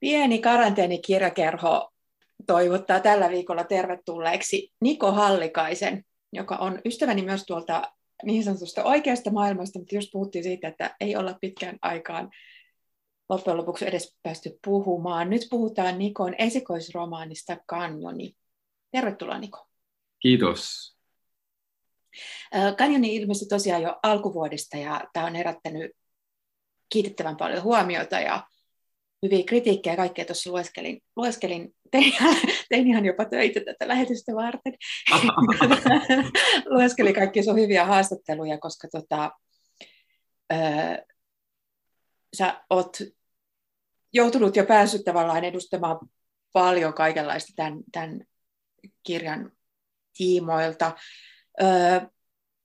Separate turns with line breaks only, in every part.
Pieni karanteenikirjakerho toivottaa tällä viikolla tervetulleeksi Niko Hallikaisen, joka on ystäväni myös tuolta niin sanotusta oikeasta maailmasta, mutta just puhuttiin siitä, että ei olla pitkään aikaan loppujen lopuksi edes päästy puhumaan. Nyt puhutaan Nikon esikoisromaanista Kanjoni. Tervetuloa Niko.
Kiitos.
Kanjoni ilmestyi tosiaan jo alkuvuodesta ja tämä on herättänyt kiitettävän paljon huomiota ja hyviä kritiikkejä ja kaikkea tuossa lueskelin. lueskelin tein, tein ihan jopa töitä tätä lähetystä varten. lueskelin kaikki sun hyviä haastatteluja, koska tota, öö, sä oot joutunut jo päässyt tavallaan edustamaan paljon kaikenlaista tämän, tämän kirjan tiimoilta. Öö,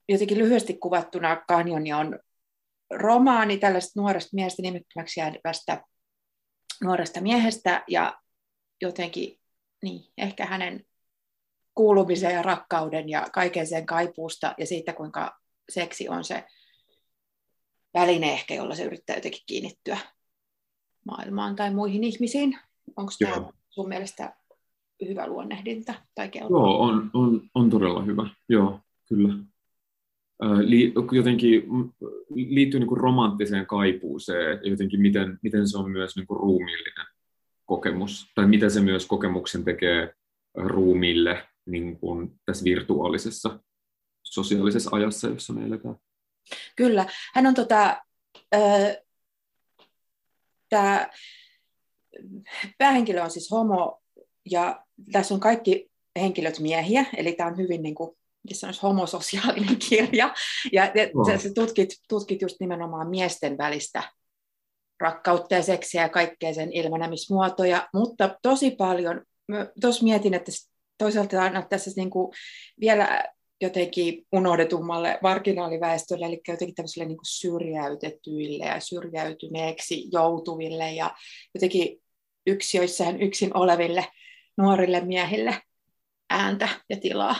jotenkin lyhyesti kuvattuna Kanjoni on romaani tällaista nuoresta miehestä nimettömäksi jäävästä nuoresta miehestä ja jotenkin niin, ehkä hänen kuulumisen ja rakkauden ja kaiken sen kaipuusta ja siitä, kuinka seksi on se väline ehkä, jolla se yrittää jotenkin kiinnittyä maailmaan tai muihin ihmisiin. Onko tämä sun mielestä hyvä luonnehdinta tai kelpo?
Joo, on, on, on todella hyvä. Joo, kyllä jotenkin liittyy niin kuin romanttiseen kaipuuseen, jotenkin miten, miten se on myös niin kuin ruumiillinen kokemus, tai mitä se myös kokemuksen tekee ruumiille niin kuin tässä virtuaalisessa sosiaalisessa ajassa, jossa me eletään.
Kyllä. Hän on tota, äh, tämä päähenkilö on siis homo, ja tässä on kaikki henkilöt miehiä, eli tämä on hyvin niin kuin, se on homososiaalinen kirja, ja, ja oh. sä, tutkit, tutkit just nimenomaan miesten välistä rakkautta ja seksiä ja kaikkea sen ilmenemismuotoja, mutta tosi paljon, tuossa mietin, että toisaalta aina tässä niin kuin vielä jotenkin unohdetummalle marginaaliväestölle, eli jotenkin tämmöisille niin syrjäytetyille ja syrjäytyneeksi joutuville ja jotenkin yksiöissään yksin oleville nuorille miehille ääntä ja tilaa.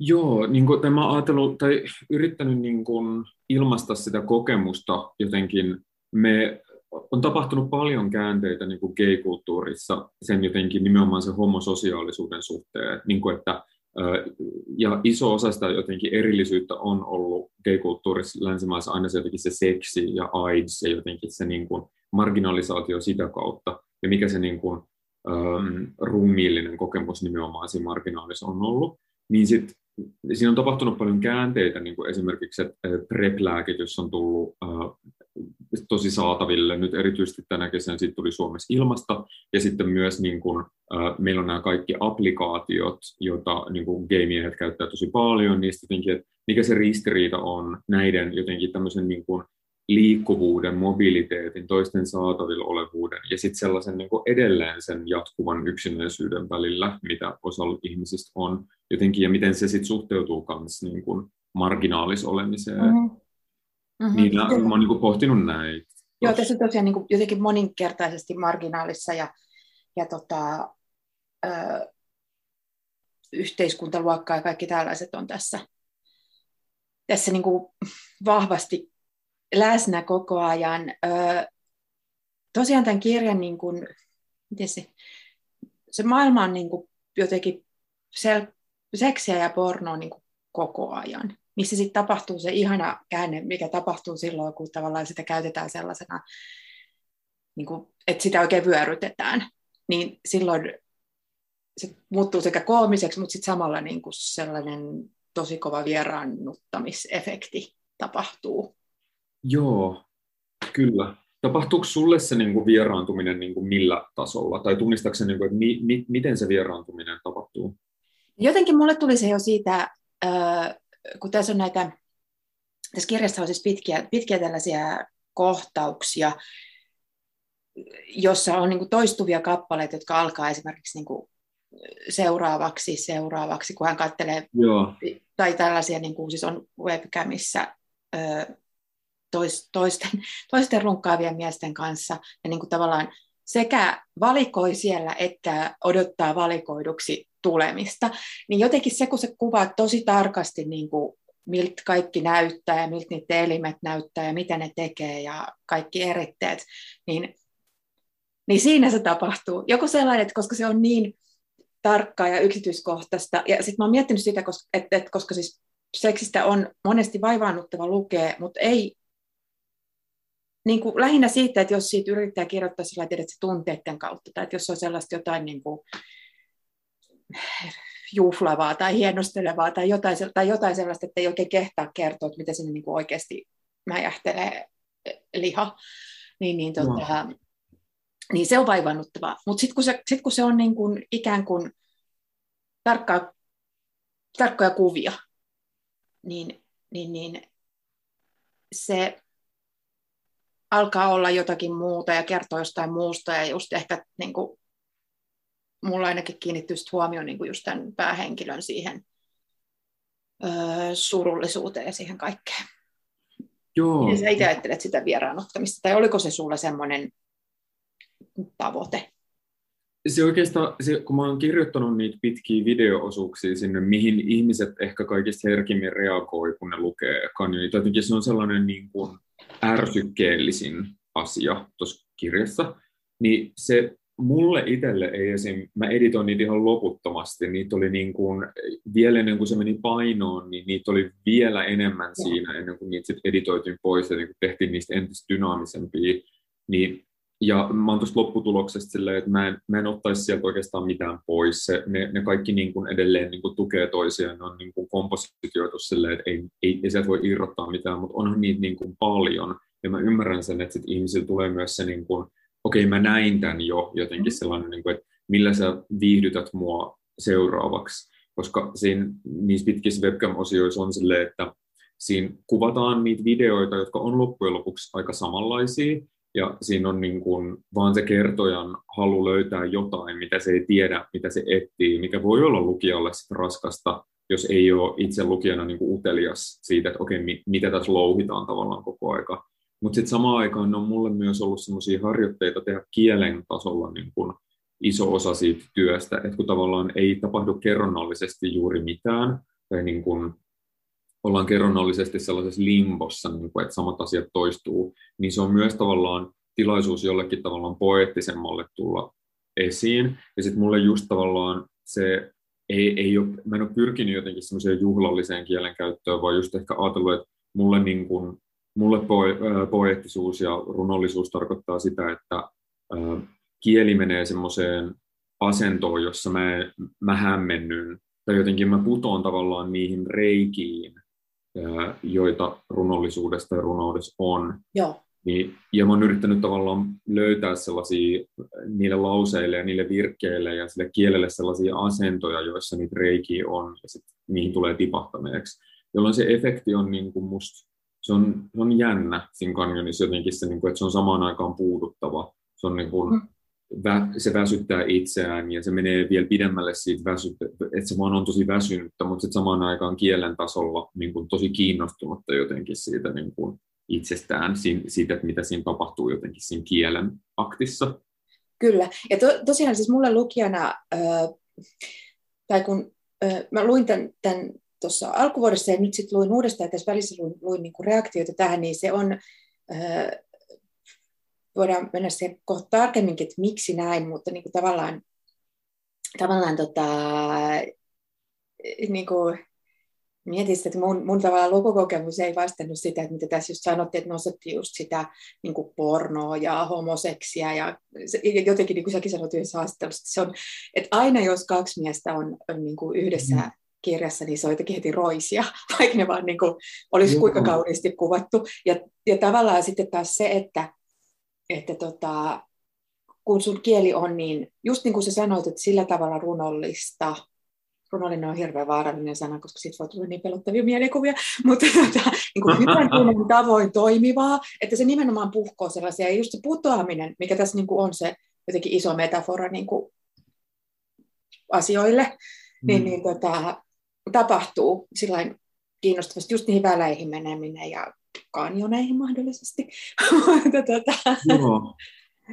Joo, niin kuin, mä ajatellut, tai yrittänyt niin kuin, ilmaista sitä kokemusta jotenkin. Me on tapahtunut paljon käänteitä niin kuin gay-kulttuurissa sen jotenkin nimenomaan sen homososiaalisuuden suhteen, niin kuin, että ja iso osa sitä jotenkin erillisyyttä on ollut gay-kulttuurissa länsimaissa aina se jotenkin se seksi ja AIDS ja jotenkin se niin kuin marginalisaatio sitä kautta. Ja mikä se niin kuin, um, ruumiillinen kokemus nimenomaan siinä marginaalissa on ollut. Niin sitten siinä on tapahtunut paljon käänteitä, niin kuin esimerkiksi että PrEP-lääkitys on tullut äh, tosi saataville. Nyt erityisesti tänä kesänä siitä tuli Suomessa ilmasta, ja sitten myös niin kuin, äh, meillä on nämä kaikki applikaatiot, joita niin kuin gay-miehet käyttää tosi paljon, niistä jotenkin, että mikä se ristiriita on näiden jotenkin tämmöisen niin kuin liikkuvuuden, mobiliteetin, toisten saatavilla olevuuden ja sitten sellaisen niin edelleen sen jatkuvan yksinäisyyden välillä, mitä osalla ihmisistä on jotenkin, ja miten se sitten suhteutuu myös niin kuin marginaalisolemiseen. Mm-hmm. Mm-hmm. Niin, mä, mä oon niin kuin pohtinut näitä.
Joo, tässä on tosiaan niin kuin jotenkin moninkertaisesti marginaalissa ja, ja tota, ö, yhteiskuntaluokka ja kaikki tällaiset on tässä, tässä niin kuin vahvasti läsnä koko ajan. tosiaan tämän kirjan, niin kuin, miten se, se maailma on niin kuin jotenkin sel, seksiä ja pornoa niin kuin koko ajan, missä sitten tapahtuu se ihana käänne, mikä tapahtuu silloin, kun tavallaan sitä käytetään sellaisena, niin kuin, että sitä oikein vyörytetään, niin silloin se muuttuu sekä koomiseksi, mutta sitten samalla niin kuin sellainen tosi kova vieraannuttamisefekti tapahtuu.
Joo, kyllä. Tapahtuuko sulle se niin kuin vieraantuminen niin kuin millä tasolla? Tai tunnistatko niin kuin, että mi, mi, miten se vieraantuminen tapahtuu?
Jotenkin mulle tuli se jo siitä, äh, kun tässä on näitä, tässä kirjassa on siis pitkiä, pitkiä tällaisia kohtauksia, jossa on niin kuin toistuvia kappaleita, jotka alkaa esimerkiksi niin kuin seuraavaksi, seuraavaksi, kun hän katselee, Joo. tai tällaisia, niin kuin siis on webcamissa tois, toisten, toisten runkkaavien miesten kanssa. Ja niin kuin tavallaan sekä valikoi siellä että odottaa valikoiduksi tulemista, niin jotenkin se, kun se kuvaa tosi tarkasti niin kuin miltä kaikki näyttää ja miltä niiden elimet näyttää ja mitä ne tekee ja kaikki eritteet, niin Niin siinä se tapahtuu. Joko sellainen, että koska se on niin tarkkaa ja yksityiskohtaista, ja sitten mä oon miettinyt sitä, koska, että, että koska siis seksistä on monesti vaivaannuttava lukea, mutta ei niin kuin lähinnä siitä, että jos siitä yrittää kirjoittaa sillä että se tunteiden kautta, tai että jos on sellaista jotain niin kuin juhlavaa tai hienostelevaa tai jotain, tai jotain sellaista, että ei oikein kehtaa kertoa, että miten sinne niin kuin oikeasti mäjähtelee liha, niin, niin, tota, no. niin se on vaivannuttavaa. Mutta sitten kun, se, sit kun se on niin kuin, ikään kuin tarkkaa, tarkkoja kuvia, niin, niin, niin se alkaa olla jotakin muuta ja kertoo jostain muusta ja just ehkä niin kuin, mulla ainakin kiinnittyy huomioon niin kuin just tämän päähenkilön siihen ö, surullisuuteen ja siihen kaikkeen. Joo. Miten sä itse ajattelet sitä vieraanottamista, tai oliko se sulla semmoinen tavoite?
Se oikeastaan, se, kun mä oon kirjoittanut niitä pitkiä videoosuuksia sinne, mihin ihmiset ehkä kaikista herkimmin reagoi, kun ne lukee kanjoita, jotenkin se on sellainen niin kuin ärsykkeellisin asia tuossa kirjassa, niin se mulle itselle ei esim. mä editoin niitä ihan loputtomasti, niitä oli niin kuin, vielä ennen kuin se meni painoon, niin niitä oli vielä enemmän siinä ennen kuin niitä sitten editoitiin pois ja niin kuin tehtiin niistä entistä dynaamisempia, niin ja mä oon tuosta lopputuloksesta silleen, että mä en, mä en ottaisi sieltä oikeastaan mitään pois. Se, ne, ne kaikki niin kuin edelleen niin kuin tukee toisiaan, ne on niin kuin kompositioitu silleen, että ei, ei, ei sieltä voi irrottaa mitään, mutta onhan niitä niin kuin paljon. Ja mä ymmärrän sen, että sit ihmisillä tulee myös se niin kuin, okei okay, mä näin tämän jo jotenkin mm. sellainen, niin kuin, että millä sä viihdytät mua seuraavaksi, koska siinä, niissä pitkissä webcam-osioissa on silleen, että siinä kuvataan niitä videoita, jotka on loppujen lopuksi aika samanlaisia, ja siinä on niin kuin vaan se kertojan halu löytää jotain, mitä se ei tiedä, mitä se etsii, mikä voi olla lukijalle raskasta, jos ei ole itse lukijana niin kuin utelias siitä, että okei, mitä tässä louhitaan tavallaan koko aika. Mutta sitten samaan aikaan on mulle myös ollut sellaisia harjoitteita tehdä kielen tasolla niin kun iso osa siitä työstä, että kun tavallaan ei tapahdu kerronnallisesti juuri mitään, tai niin kun ollaan kerronnallisesti sellaisessa limbossa, niin kun, että samat asiat toistuu, niin se on myös tavallaan tilaisuus jollekin tavallaan poeettisemmalle tulla esiin. Ja sitten mulle just tavallaan se ei, ei ole, mä en ole pyrkinyt jotenkin semmoiseen juhlalliseen kielenkäyttöön, vaan just ehkä ajatellut, että mulle niin kun mulle poeettisuus ja runollisuus tarkoittaa sitä, että kieli menee semmoiseen asentoon, jossa mä, mä hämmennyn, tai jotenkin mä putoon tavallaan niihin reikiin, joita runollisuudesta ja runoudessa on.
Joo.
Niin, ja mä oon yrittänyt tavallaan löytää sellaisia niille lauseille ja niille virkkeille ja sille kielelle sellaisia asentoja, joissa niitä reikiä on, ja sit niihin tulee tipahtaneeksi. Jolloin se efekti on niin kuin musta se on, se on jännä siinä kanjonissa jotenkin se, niin kuin, että se on samaan aikaan puuduttava. Se, on niin kuin, mm. Se väsyttää itseään ja se menee vielä pidemmälle siitä, väsyttä, että se vaan on tosi väsynyttä, mutta sitten samaan aikaan kielen tasolla niin kuin, tosi kiinnostunutta jotenkin siitä niin kuin, itsestään, siitä, että mitä siinä tapahtuu jotenkin siinä kielen aktissa.
Kyllä, ja to, tosiaan siis mulle lukijana, tai kun äh, mä luin tämän, tämän tuossa alkuvuodessa ja nyt sitten luin uudestaan, tässä välissä luin, luin niin kuin reaktioita tähän, niin se on, voidaan mennä siihen kohta tarkemminkin, että miksi näin, mutta niin kuin tavallaan, tavallaan tota, niin kuin, mietin sitä, että mun, mun tavallaan lukukokemus ei vastannut sitä, että mitä tässä just sanottiin, että nostettiin just sitä niin kuin pornoa ja homoseksia ja se, jotenkin niin kuin säkin sanoit yhdessä haastattelussa, että, se on, että aina jos kaksi miestä on, on niin kuin yhdessä mm kirjassa, niin se on jotenkin heti roisia, vaikka ne vaan niin kuin, olisi Joo. kuinka kauniisti kuvattu. Ja, ja tavallaan sitten taas se, että, että tota, kun sun kieli on niin, just niin kuin sä sanoit, että sillä tavalla runollista, runollinen on hirveän vaarallinen sana, koska siitä voi tulla niin pelottavia mielikuvia, mutta tota, niin kuin hyvän tavoin toimivaa, että se nimenomaan puhkoo sellaisia, ja just se putoaminen, mikä tässä niin kuin on se jotenkin iso metafora niin kuin asioille, niin, mm. niin, niin tota, tapahtuu sillä kiinnostavasti just niihin väleihin meneminen ja kanjoneihin mahdollisesti.
tota... Joo.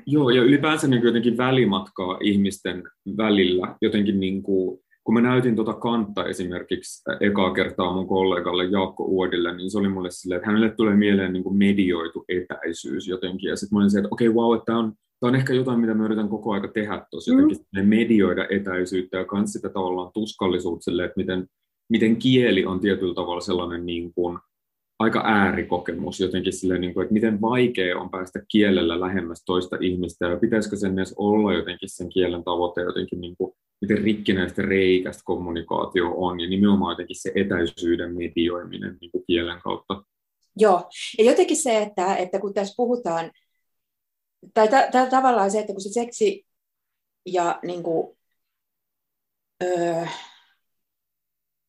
Joo, ja ylipäänsä niin jotenkin välimatkaa ihmisten välillä, jotenkin niin kuin, kun mä näytin tuota kantta esimerkiksi ekaa kertaa mun kollegalle Jaakko Uodille, niin se oli mulle silleen, että hänelle tulee mieleen niin kuin medioitu etäisyys jotenkin, ja sitten mä olin se, että okei, okay, wow, että tämä on tämä on ehkä jotain, mitä mä yritän koko aika tehdä tuossa, mm. jotenkin medioida etäisyyttä ja myös sitä tavallaan tuskallisuutta sille, että miten, miten kieli on tietyllä tavalla sellainen niin kuin, aika äärikokemus jotenkin silleen, niin kuin, että miten vaikea on päästä kielellä lähemmäs toista ihmistä ja pitäisikö sen edes olla jotenkin sen kielen tavoite jotenkin niin kuin, miten rikkinäistä reikästä kommunikaatio on ja nimenomaan jotenkin se etäisyyden medioiminen niin kuin kielen kautta.
Joo, ja jotenkin se, että, että kun tässä puhutaan, tai ta, ta, tavallaan se, että kun se seksi ja niin kuin, öö,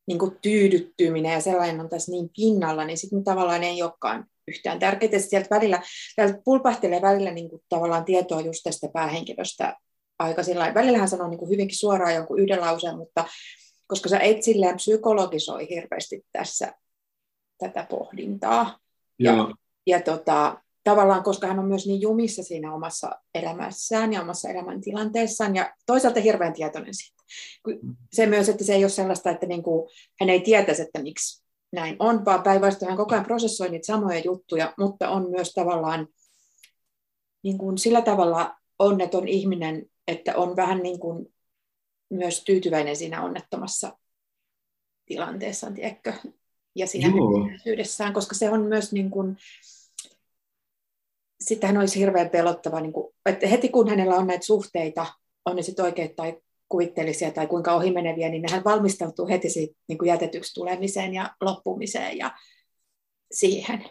niin kuin tyydyttyminen ja sellainen on tässä niin pinnalla, niin sitten tavallaan ei olekaan yhtään tärkeää. Sieltä välillä, täältä pulpahtelee välillä niin kuin tavallaan tietoa just tästä päähenkilöstä aika sillä Välillä hän sanoo niin kuin hyvinkin suoraan jonkun yhden lauseen, mutta koska sä et silleen psykologisoi hirveästi tässä tätä pohdintaa. Ja, ja, ja tota, tavallaan, koska hän on myös niin jumissa siinä omassa elämässään ja omassa elämäntilanteessaan ja toisaalta hirveän tietoinen siitä. Se myös, että se ei ole sellaista, että niin kuin, hän ei tietäisi, että miksi näin on, vaan päinvastoin hän koko ajan prosessoi niitä samoja juttuja, mutta on myös tavallaan niin kuin sillä tavalla onneton ihminen, että on vähän niin kuin myös tyytyväinen siinä onnettomassa tilanteessa, tiedätkö? Ja siinä koska se on myös niin kuin, sitähän olisi hirveän pelottava, niin kuin, että heti kun hänellä on näitä suhteita, on ne sitten oikeat tai kuvittelisia tai kuinka ohimeneviä, niin hän valmistautuu heti siitä niin kuin jätetyksi tulemiseen ja loppumiseen ja siihen.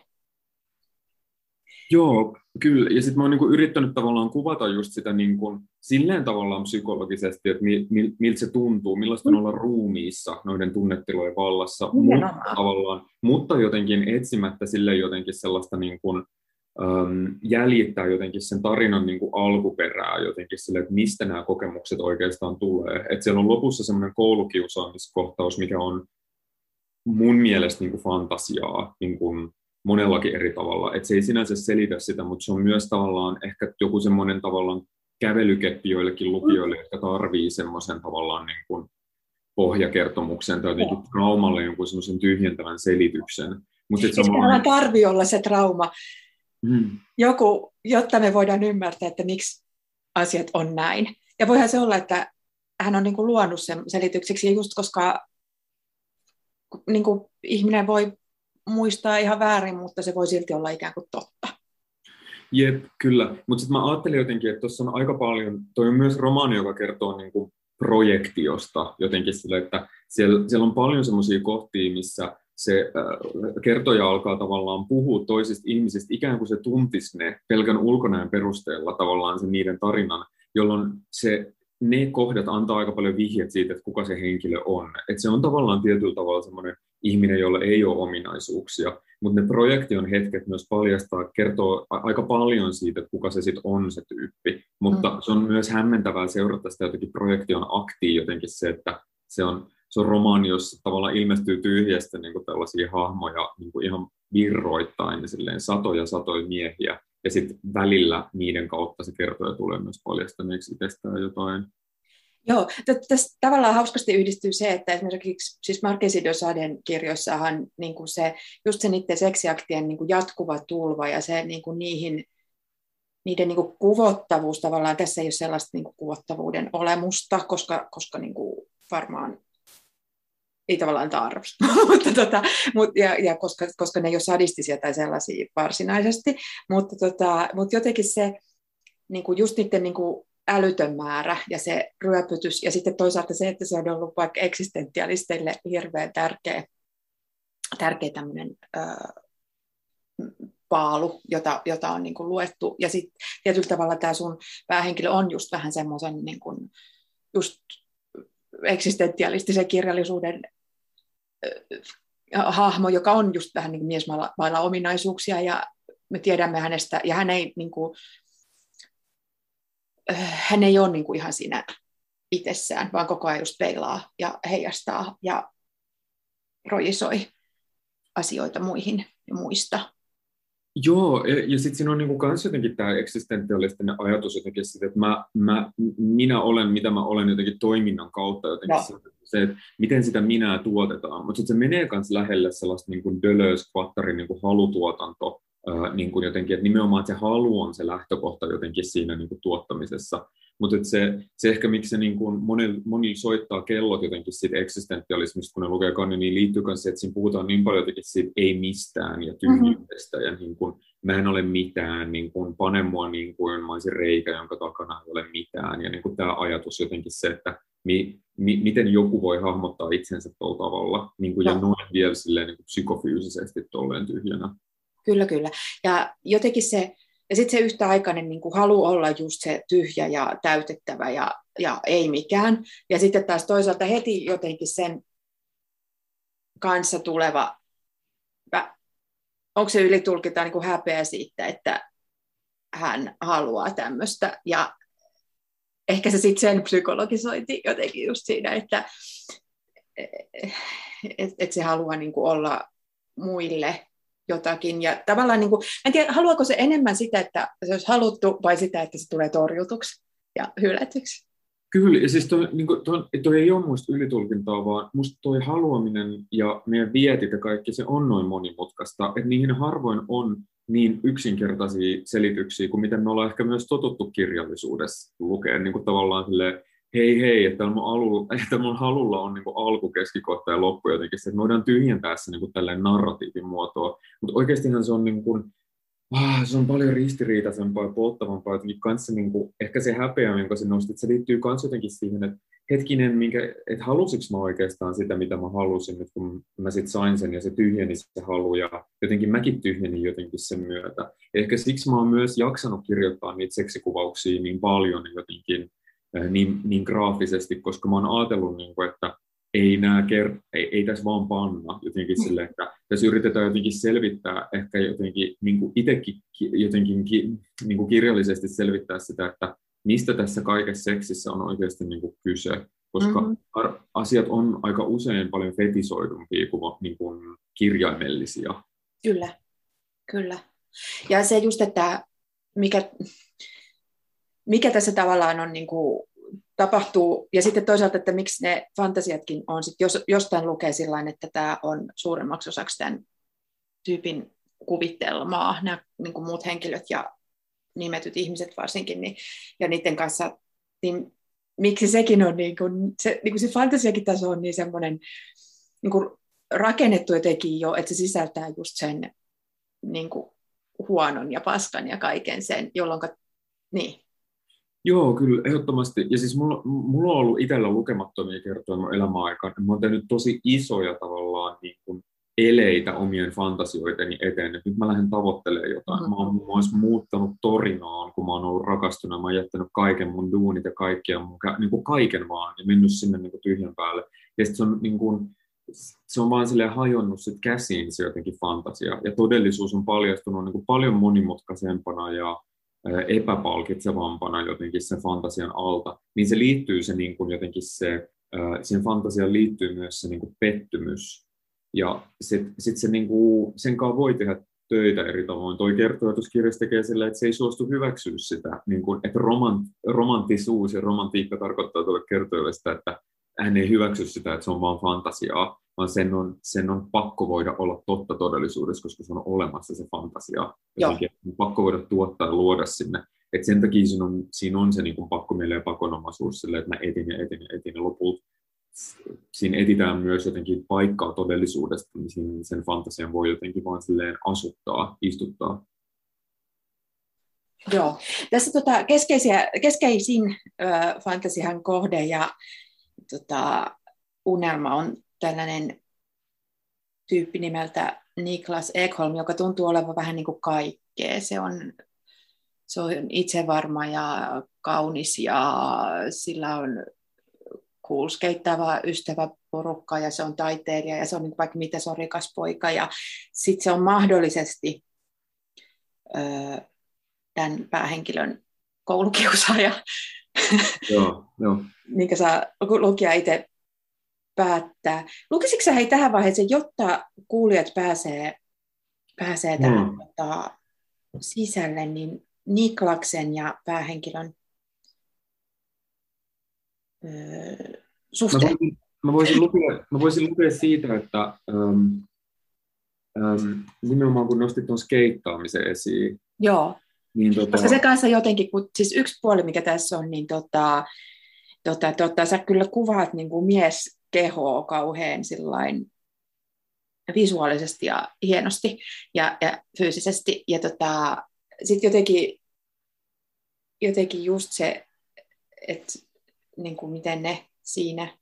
Joo, kyllä. Ja sitten mä oon niinku yrittänyt tavallaan kuvata just sitä niinku, silleen tavallaan psykologisesti, että mi, mi, miltä se tuntuu, millaista on olla ruumiissa noiden tunnetilojen vallassa, mutta, tavallaan, mutta jotenkin etsimättä sille jotenkin sellaista niinku, jäljittää jotenkin sen tarinan niin kuin alkuperää jotenkin sille, että mistä nämä kokemukset oikeastaan tulee. Että siellä on lopussa semmoinen koulukiusaamiskohtaus, mikä on mun mielestä niin kuin fantasiaa niin kuin monellakin eri tavalla. Että se ei sinänsä selitä sitä, mutta se on myös tavallaan ehkä joku semmoinen tavallaan kävelykeppi joillekin lukijoille, jotka tarvii semmoisen tavallaan niin kuin pohjakertomuksen tai jotenkin traumalle jonkun semmoisen tyhjentävän selityksen.
Mutta samaan... tarvii olla se trauma, mm. joku, jotta me voidaan ymmärtää, että miksi asiat on näin. Ja voihan se olla, että hän on niin kuin luonut sen selitykseksi, just koska niin kuin ihminen voi muistaa ihan väärin, mutta se voi silti olla ikään kuin totta.
Jep, kyllä. Mutta sitten mä ajattelin jotenkin, että tuossa on aika paljon, toi on myös romaani, joka kertoo niin kuin projektiosta jotenkin sille, että siellä, siellä on paljon semmoisia kohtia, missä se äh, kertoja alkaa tavallaan puhua toisista ihmisistä, ikään kuin se tuntisi ne pelkän ulkonäön perusteella tavallaan sen niiden tarinan, jolloin se, ne kohdat antaa aika paljon vihjet siitä, että kuka se henkilö on. Että se on tavallaan tietyllä tavalla semmoinen ihminen, jolla ei ole ominaisuuksia, mutta ne projektion hetket myös paljastaa, kertoo aika paljon siitä, että kuka se sitten on se tyyppi, mutta mm. se on myös hämmentävää seurata sitä jotenkin projektion aktia jotenkin se, että se on se on romaani, jossa tavallaan ilmestyy tyhjästä niin kuin tällaisia hahmoja niin kuin ihan virroittain, niin silleen satoja satoja miehiä, ja sitten välillä niiden kautta se kertoja tulee myös paljastaneeksi itsestään jotain.
Joo, tässä tavallaan hauskasti yhdistyy se, että esimerkiksi siis Marquesi de Saden kirjoissahan niin kuin se, just se niiden seksiaktien niin kuin jatkuva tulva ja se niin kuin niihin, niiden niin kuin kuvottavuus tavallaan, tässä ei ole sellaista niin kuin kuvottavuuden olemusta, koska, koska niin kuin varmaan ei tavallaan tarvitse, mutta tota, mut, ja, ja koska, koska ne ei ole sadistisia tai sellaisia varsinaisesti, mutta, tota, mutta jotenkin se niin kuin just niiden niin kuin älytön määrä ja se ryöpytys, ja sitten toisaalta se, että se on ollut vaikka eksistentialisteille hirveän tärkeä, tärkeä tämmöinen paalu, jota, jota on niin kuin luettu, ja sitten tietyllä tavalla tämä sun päähenkilö on just vähän semmoisen niin kuin, just eksistentialistisen kirjallisuuden hahmo, joka on just vähän niin kuin mies vailla ominaisuuksia ja me tiedämme hänestä, ja hän ei, niin kuin, hän ei ole niin kuin ihan siinä itsessään, vaan koko ajan just peilaa ja heijastaa ja projisoi asioita muihin ja muista.
Joo, ja, ja sitten siinä on niinku kans jotenkin tämä eksistentialistinen ajatus jotenkin siitä, että mä, mä, minä olen, mitä mä olen jotenkin toiminnan kautta jotenkin no. se, että miten sitä minä tuotetaan. Mutta sitten se menee myös lähelle sellaista niinku Deleuze-Quattarin niinku halutuotanto niin kuin jotenkin, että nimenomaan että se halu on se lähtökohta jotenkin siinä niin kuin tuottamisessa. Mutta se, se ehkä miksi se niin kuin moni, moni soittaa kellot jotenkin siitä eksistentialismista, kun ne lukee kannin, niin liittyy myös se, että siinä puhutaan niin paljon jotenkin siitä ei mistään ja tyhjyydestä mm-hmm. ja niin kuin, mä en ole mitään, niin kuin, pane mua niin kuin mä olisin reikä, jonka takana ei ole mitään. Ja niin kuin tämä ajatus jotenkin se, että mi, mi, miten joku voi hahmottaa itsensä tuolla tavalla niin kuin, ja noin vielä silleen, niin kuin psykofyysisesti tolleen tyhjänä.
Kyllä, kyllä. Ja jotenkin se, ja sitten se yhtäaikainen niin kuin halu olla just se tyhjä ja täytettävä ja, ja ei mikään. Ja sitten taas toisaalta heti jotenkin sen kanssa tuleva, onko se ylitulkita niin kuin häpeä siitä, että hän haluaa tämmöistä. Ja ehkä se sitten sen psykologisointi jotenkin just siinä, että et, et se haluaa niin kuin olla muille jotakin. Ja tavallaan, niin kuin, en tiedä, haluaako se enemmän sitä, että se olisi haluttu, vai sitä, että se tulee torjutuksi ja hylätyksi?
Kyllä, ja siis toi, niin kuin, toi, toi ei ole muista ylitulkintaa, vaan musta toi haluaminen ja meidän vietit ja kaikki, se on noin monimutkaista, että niihin harvoin on niin yksinkertaisia selityksiä kuin miten me ollaan ehkä myös totuttu kirjallisuudessa lukea, niin kuin tavallaan silleen, hei hei, että mun, alulla, että mun halulla on niin alku, keskikohta ja loppu jotenkin, että me voidaan tyhjentää se niin tälleen narratiivin muotoa, mutta oikeastihan se on niin kuin, ah, se on paljon ristiriitaisempaa ja polttavampaa jotenkin kanssa, niin kuin, ehkä se häpeä, jonka se nostit, se liittyy myös jotenkin siihen, että hetkinen, minkä, että halusinko mä oikeastaan sitä, mitä mä halusin, että kun mä sitten sain sen ja se tyhjeni se halu ja jotenkin mäkin tyhjenin jotenkin sen myötä. Ehkä siksi mä oon myös jaksanut kirjoittaa niitä seksikuvauksia niin paljon jotenkin, niin, niin graafisesti, koska mä oon ajatellut, niin kuin, että ei, nää ker- ei, ei tässä vaan panna jotenkin mm. sille, että tässä yritetään jotenkin selvittää, ehkä jotenkin niin kuin itsekin jotenkin ki, niin kuin kirjallisesti selvittää sitä, että mistä tässä kaikessa seksissä on oikeasti niin kuin kyse, koska mm-hmm. asiat on aika usein paljon fetisoidumpia kuin, niin kuin kirjaimellisia.
Kyllä, kyllä. Ja se just, että mikä, mikä tässä tavallaan on niin kuin, tapahtuu, ja sitten toisaalta, että miksi ne fantasiatkin on, sit jos, jostain lukee sillä että tämä on suuremmaksi osaksi tämän tyypin kuvitelmaa, nämä niin kuin muut henkilöt ja nimetyt ihmiset varsinkin, niin, ja niiden kanssa, niin miksi sekin on, niin kuin, se, niin kuin se fantasiakin taso on niin semmoinen niin kuin rakennettu jotenkin jo, että se sisältää just sen niin kuin huonon ja paskan ja kaiken sen, jolloin niin.
Joo, kyllä, ehdottomasti. Ja siis mulla, mulla on ollut itsellä lukemattomia kertoja mun elämäaikaan. Mä oon tehnyt tosi isoja tavallaan niin kuin eleitä omien fantasioiteni eteen, että nyt mä lähden tavoittelemaan jotain. Mm-hmm. Mä oon muun muassa muuttanut Torinaan, kun mä oon ollut rakastunut, mä oon jättänyt kaiken mun duunit ja kaikkia, mun, niin kuin kaiken vaan, ja mennyt sinne niin kuin tyhjän päälle. Ja sitten se on, niin kuin, se on vaan silleen hajonnut sit käsiin se jotenkin fantasia, ja todellisuus on paljastunut niin kuin paljon monimutkaisempana ja epäpalkitsevampana jotenkin sen fantasian alta, niin se liittyy se niin kuin jotenkin se, siihen fantasiaan liittyy myös se niin kuin pettymys, ja sitten sit se, niin kuin, sen kanssa voi tehdä töitä eri tavoin. Toi kertoituskirjas tekee sillä, että se ei suostu hyväksyä sitä, niin kuin, että romant, romanttisuus ja romantiikka tarkoittaa tuolle kertojalle sitä, että hän ei hyväksy sitä, että se on vain fantasiaa, vaan sen on, sen on pakko voida olla totta todellisuudessa, koska se on olemassa se fantasia. Jotenkin, on pakko voida tuottaa ja luoda sinne. Et sen takia siinä on, siinä on se niin kuin pakkomielle ja pakonomaisuus, sille, että mä etin ja etin ja etin ja lopulta siinä etitään myös jotenkin paikkaa todellisuudesta, niin sen fantasian voi jotenkin vaan silleen asuttaa, istuttaa.
Joo. Tässä tota, keskeisiä, keskeisin ö, fantasian kohde ja tota, unelma on tällainen tyyppi nimeltä Niklas Ekholm, joka tuntuu olevan vähän niin kuin kaikkea. Se on, se on itsevarma ja kaunis ja sillä on kuulskeittävä ystävä porukka ja se on taiteilija ja se on niin vaikka mitä se on rikas poika ja sitten se on mahdollisesti öö, tämän päähenkilön koulukiusaaja.
Joo, joo.
Minkä saa lukija itse päättää. Lukisitko hei tähän vaiheeseen, jotta kuulijat pääsee, pääsee tähän mm. tota, sisälle, niin Niklaksen ja päähenkilön suhteen?
Mä voisin, mä voisin, lukea, mä voisin lukea siitä, että, ähm, ähm, nimenomaan kun nostit tuon skeittaamisen esiin.
Joo, niin, tota... koska se kanssa jotenkin, kun, siis yksi puoli mikä tässä on, niin tota, tota, tota, sä kyllä kuvaat niin kuin mieskehoa kauhean sillain visuaalisesti ja hienosti ja, ja fyysisesti. Ja tota, sitten jotenkin, jotenkin just se, että niin kuin miten ne siinä,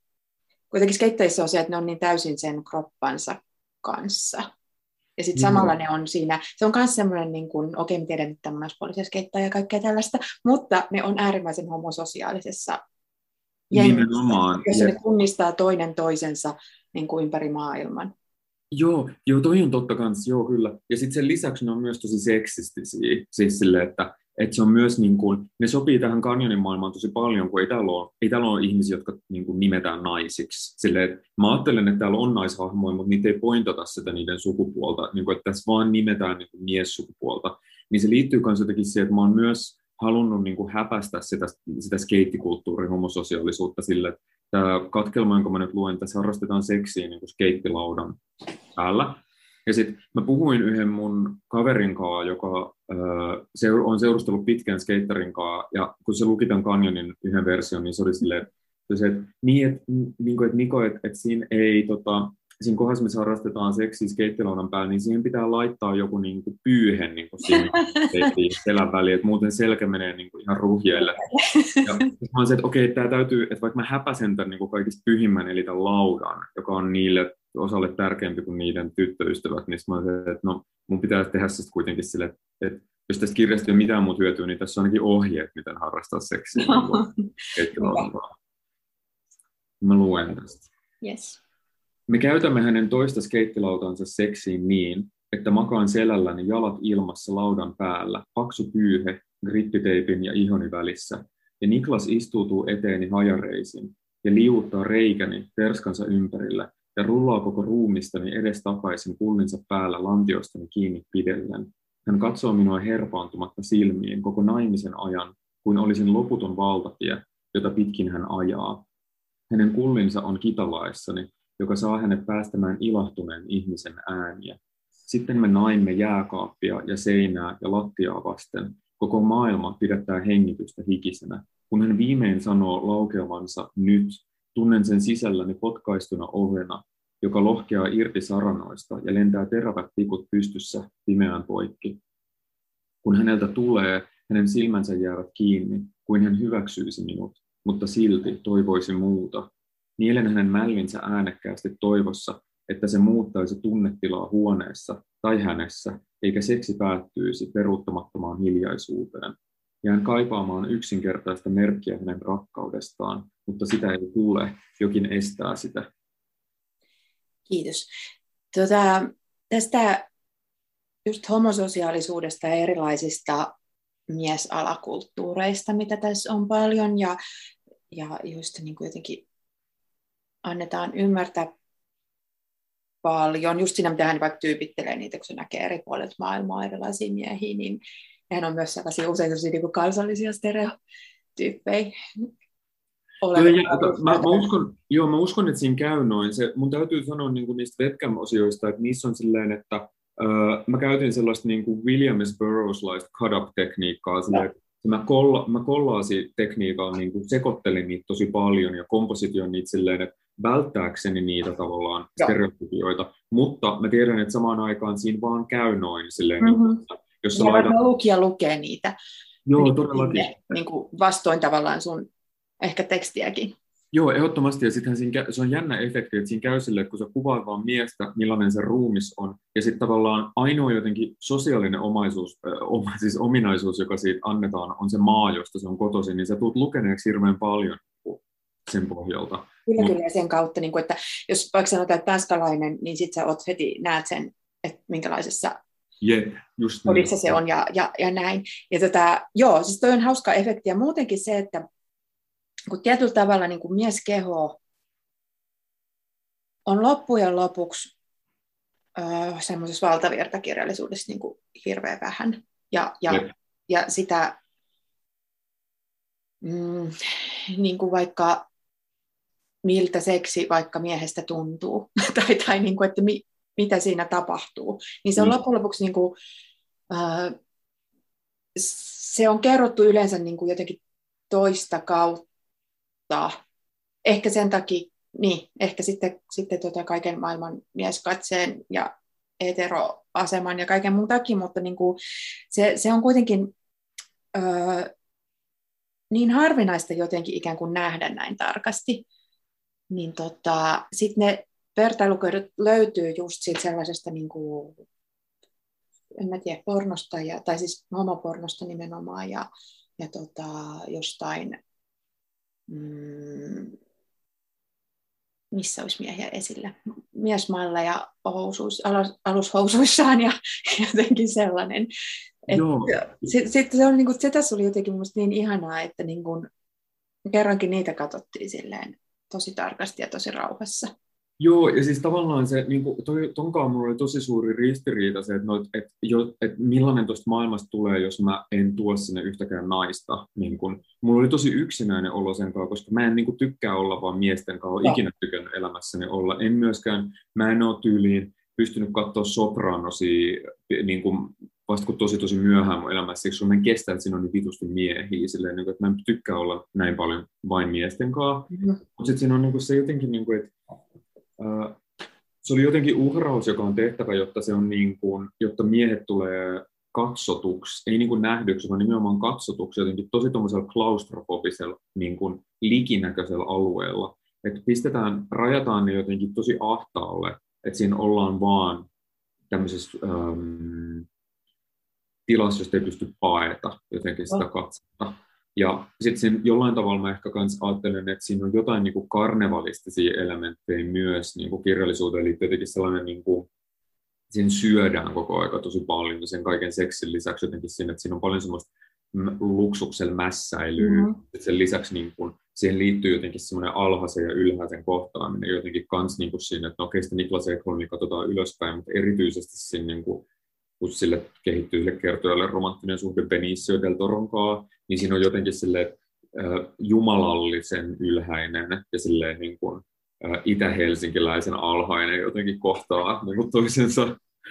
kuitenkin skeitteissä on se, että ne on niin täysin sen kroppansa kanssa. Ja sitten samalla ne on siinä, se on myös semmoinen, niin kuin, okei, okay, tiedän, että on naispuolisia skeittejä ja kaikkea tällaista, mutta ne on äärimmäisen homososiaalisessa jengissä, jossa ne tunnistaa toinen toisensa niin kuin ympäri maailman.
Joo, joo, toi on totta kanssa, joo kyllä. Ja sitten sen lisäksi ne on myös tosi seksistisiä, siis sille, että, että se on myös niin kuin, ne sopii tähän kanjonin maailmaan tosi paljon, kun ei täällä ole, ei täällä ole ihmisiä, jotka niin kuin nimetään naisiksi. Sille, että mä ajattelen, että täällä on naishahmoja, mutta niitä ei pointata sitä niiden sukupuolta, niin kuin, että tässä vaan nimetään niin kuin miessukupuolta. Niin se liittyy myös jotenkin siihen, että mä oon myös halunnut niin kuin häpästä sitä, sitä skeittikulttuurin homososiaalisuutta sille, että tämä katkelma, jonka mä nyt luen, tässä harrastetaan seksiä niin kuin skeittilaudan päällä. Ja sitten mä puhuin yhden mun kaverin kanssa, joka äh, on seurustellut pitkään skeittarin kanssa, ja kun se luki tämän kanjonin yhden version, niin se oli silleen, että, se, että, niin, että, niin kuin, että Niko, että, että siinä ei, tota, siinä kohdassa, missä harrastetaan seksiä skeittilaudan päällä, niin siihen pitää laittaa joku niin kuin pyyhe niin kuin siinä selän väliin, että muuten selkä menee niin kuin ihan ruhjeille. Ja mä se, että okei, tämä täytyy, että vaikka mä häpäsen tämän niin kuin kaikista pyhimmän, eli tämän laudan, joka on niille osalle tärkeämpi kuin niiden tyttöystävät, niin mä olen se, että no, mun pitää tehdä se kuitenkin sille, että, että jos tästä kirjasta ei ole mitään muuta hyötyä, niin tässä on ainakin ohjeet, miten harrastaa seksiä. Mä luen tästä.
Yes.
Me käytämme hänen toista skeittilautansa seksiin niin, että makaan selälläni jalat ilmassa laudan päällä, paksu pyyhe, grippiteipin ja ihoni välissä, ja Niklas istuutuu eteeni hajareisin ja liuuttaa reikäni perskansa ympärillä ja rullaa koko ruumistani edestakaisin pullinsa päällä lantiostani kiinni pidellen. Hän katsoo minua herpaantumatta silmiin koko naimisen ajan, kuin olisin loputon valtatie, jota pitkin hän ajaa. Hänen kullinsa on kitalaessani, joka saa hänet päästämään ilahtuneen ihmisen ääniä. Sitten me naimme jääkaappia ja seinää ja lattiaa vasten. Koko maailma pidättää hengitystä hikisenä. Kun hän viimein sanoo laukeavansa nyt, tunnen sen sisälläni potkaistuna ovena, joka lohkeaa irti saranoista ja lentää terävät tikut pystyssä pimeään poikki. Kun häneltä tulee, hänen silmänsä jäävät kiinni, kuin hän hyväksyisi minut, mutta silti toivoisi muuta, Nielen hänen mällinsä äänekkäästi toivossa, että se muuttaisi tunnetilaa huoneessa tai hänessä, eikä seksi päättyisi peruuttamattomaan hiljaisuuteen. Jään kaipaamaan yksinkertaista merkkiä hänen rakkaudestaan, mutta sitä ei tule, jokin estää sitä.
Kiitos. Tuota, tästä just homososiaalisuudesta ja erilaisista miesalakulttuureista, mitä tässä on paljon, ja, ja just niin kuin jotenkin annetaan ymmärtää paljon, just siinä, mitä hän vaikka tyypittelee niitä, kun se näkee eri puolet maailmaa erilaisia miehiä, niin hän on myös sellaisia usein sellaisia niin kansallisia stereotyyppejä.
mä, mä, uskon, joo, mä uskon, että siinä käy noin. Se, mun täytyy sanoa niin kuin niistä webcam-osioista, että niissä on silleen, että Uh, mä käytin sellaista niin kuin William S. Burroughs-laista cut-up-tekniikkaa, silleen, mä, kolla, mä kollaasin tekniikalla niin kuin sekoittelin niitä tosi paljon ja komposition niitä silleen, että välttääkseni niitä tavallaan Joo. stereotypioita, mutta mä tiedän, että samaan aikaan siinä vaan käy noin silleen, mm-hmm. niin,
jos ja laitat... lukija lukee niitä
Joo, niin, todellakin.
Niin kuin vastoin tavallaan sun ehkä tekstiäkin.
Joo, ehdottomasti. Ja sittenhän siinä, se on jännä efekti, että siinä käy sille, että kun sä kuvaat vaan miestä, millainen se ruumis on, ja sitten tavallaan ainoa jotenkin sosiaalinen omaisuus, äh, siis ominaisuus, joka siitä annetaan, on se maa, josta se on kotoisin, niin sä tulet lukeneeksi hirveän paljon sen pohjalta.
Kyllä, kyllä, sen kautta, niin kuin, että jos vaikka sanotaan, että tanskalainen, niin sitten sä oot heti, näet sen, että minkälaisessa
Jep, just
kodissa se on ja, ja, ja näin. Ja tota, joo, siis toi on hauska efekti ja muutenkin se, että kun tietyllä tavalla niin kuin mieskeho on loppujen lopuksi öö, semmoisessa valtavirtakirjallisuudessa niin kuin hirveän vähän. Ja, ja, ja sitä mm, niin kuin vaikka miltä seksi vaikka miehestä tuntuu, tai, tai niin kuin, että mi, mitä siinä tapahtuu. Niin se on mm. loppujen lopuksi niin kuin, äh, se on kerrottu yleensä niin kuin jotenkin toista kautta. Ehkä sen takia, niin, ehkä sitten, sitten tota kaiken maailman mieskatseen ja heteroaseman ja kaiken muun takia, mutta niin kuin se, se on kuitenkin öö, niin harvinaista jotenkin ikään kuin nähdä näin tarkasti. Niin tota, sitten ne vertailukohdot löytyy just siitä sellaisesta niin kuin, en mä tiedä, pornosta, ja, tai siis homopornosta nimenomaan, ja, ja tota, jostain, mm, missä olisi miehiä esillä, miesmailla ja housuis, alushousuissaan ja jotenkin sellainen. Sitten sit se, on, niin kuin, se tässä oli jotenkin minusta niin ihanaa, että niin kuin, kerrankin niitä katsottiin silleen tosi tarkasti ja tosi rauhassa.
Joo, ja siis tavallaan se, niin kuin, toi, tonkaan mulla oli tosi suuri ristiriita se, että, no, että, jo, että millainen tuosta maailmasta tulee, jos mä en tuo sinne yhtäkään naista. Niin kun, mulla oli tosi yksinäinen olo sen kanssa, koska mä en niin kuin, tykkää olla vaan miesten kanssa, olen ikinä tykännyt elämässäni olla. En myöskään, mä en ole tyyliin pystynyt katsoa sopranosia niin kuin, vasta kun tosi tosi myöhään mun elämässä, siksi mä en kestä, että siinä on niin vitusti miehiä, silleen, niin kuin, että mä en tykkää olla näin paljon vain miesten kanssa. Mm-hmm. Mutta sitten siinä on niin kuin, se jotenkin, niin kuin, että se oli jotenkin uhraus, joka on tehtävä, jotta, se on niin kuin, jotta miehet tulee katsotuksi, ei niin kuin nähdyksi, vaan nimenomaan katsotuksi jotenkin tosi tuommoisella klaustrofobisella niin kuin likinäköisellä alueella. Että pistetään, rajataan ne jotenkin tosi ahtaalle, että siinä ollaan vaan tämmöisessä ähm, tilassa, josta ei pysty paeta jotenkin sitä oh. Ja sitten jollain tavalla mä ehkä kans ajattelen, että siinä on jotain niin kuin karnevalistisia elementtejä myös niin kuin kirjallisuuteen liittyy jotenkin sellainen, niin kuin, siinä syödään koko aika tosi paljon sen kaiken seksin lisäksi jotenkin siinä, että siinä on paljon semmoista luksuksella mässäilyä. Mm-hmm. Sen lisäksi niin kuin, siihen liittyy jotenkin semmoinen alhaisen ja ylhäisen kohtaaminen jotenkin kans niin kuin siinä, että no okei, Niklas Ekholm, niin katsotaan ylöspäin, mutta erityisesti siinä niin kuin, kun sille kehittyy sille kertojalle romanttinen suhde Benicio del Toronkaa, niin siinä on jotenkin sille äh, jumalallisen ylhäinen ja silleen niin kuin, äh, itä-helsinkiläisen alhainen jotenkin kohtaa niin kuin toisensa.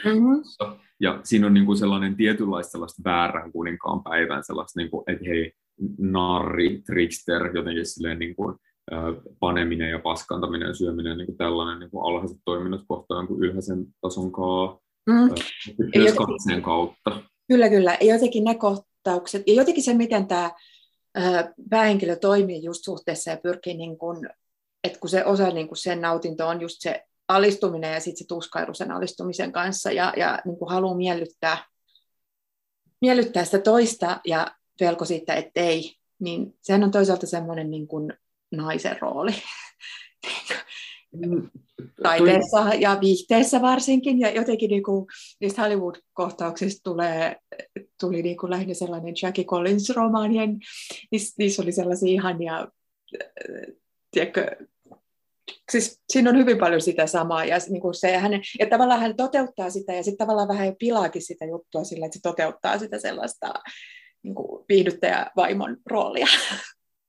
Mm-hmm. Ja siinä on niin kuin sellainen tietynlaista sellaista väärän kuninkaan päivän sellaista, niin kuin, että hei, narri, trickster, jotenkin silleen niin kuin, paneminen ja paskantaminen, syöminen, niin kuin tällainen niin kuin alhaiset toiminnot kohtaan kuin ylhäisen tason kaa. Mm. Myös katseen kautta.
Kyllä, kyllä. Ja jotenkin ne kohtaukset, ja jotenkin se, miten tämä päähenkilö toimii just suhteessa ja pyrkii, niin kun, että kun se osa niin kun sen nautinto on just se alistuminen ja sitten se tuskailu sen alistumisen kanssa ja, ja niin kuin haluaa miellyttää, miellyttää sitä toista ja pelko siitä, että ei, niin sehän on toisaalta semmoinen niin kuin naisen rooli. Mm, taiteessa ja viihteessä varsinkin, ja jotenkin niin kuin, niistä Hollywood-kohtauksista tulee, tuli niin kuin lähinnä sellainen Jackie Collins-romaanien, niissä, niissä oli sellaisia ihania, tiedätkö, siis siinä on hyvin paljon sitä samaa, ja, niin kuin se, hän, ja tavallaan hän toteuttaa sitä, ja sitten tavallaan vähän pilaakin sitä juttua sillä, että se toteuttaa sitä sellaista niin kuin viihdyttäjävaimon roolia.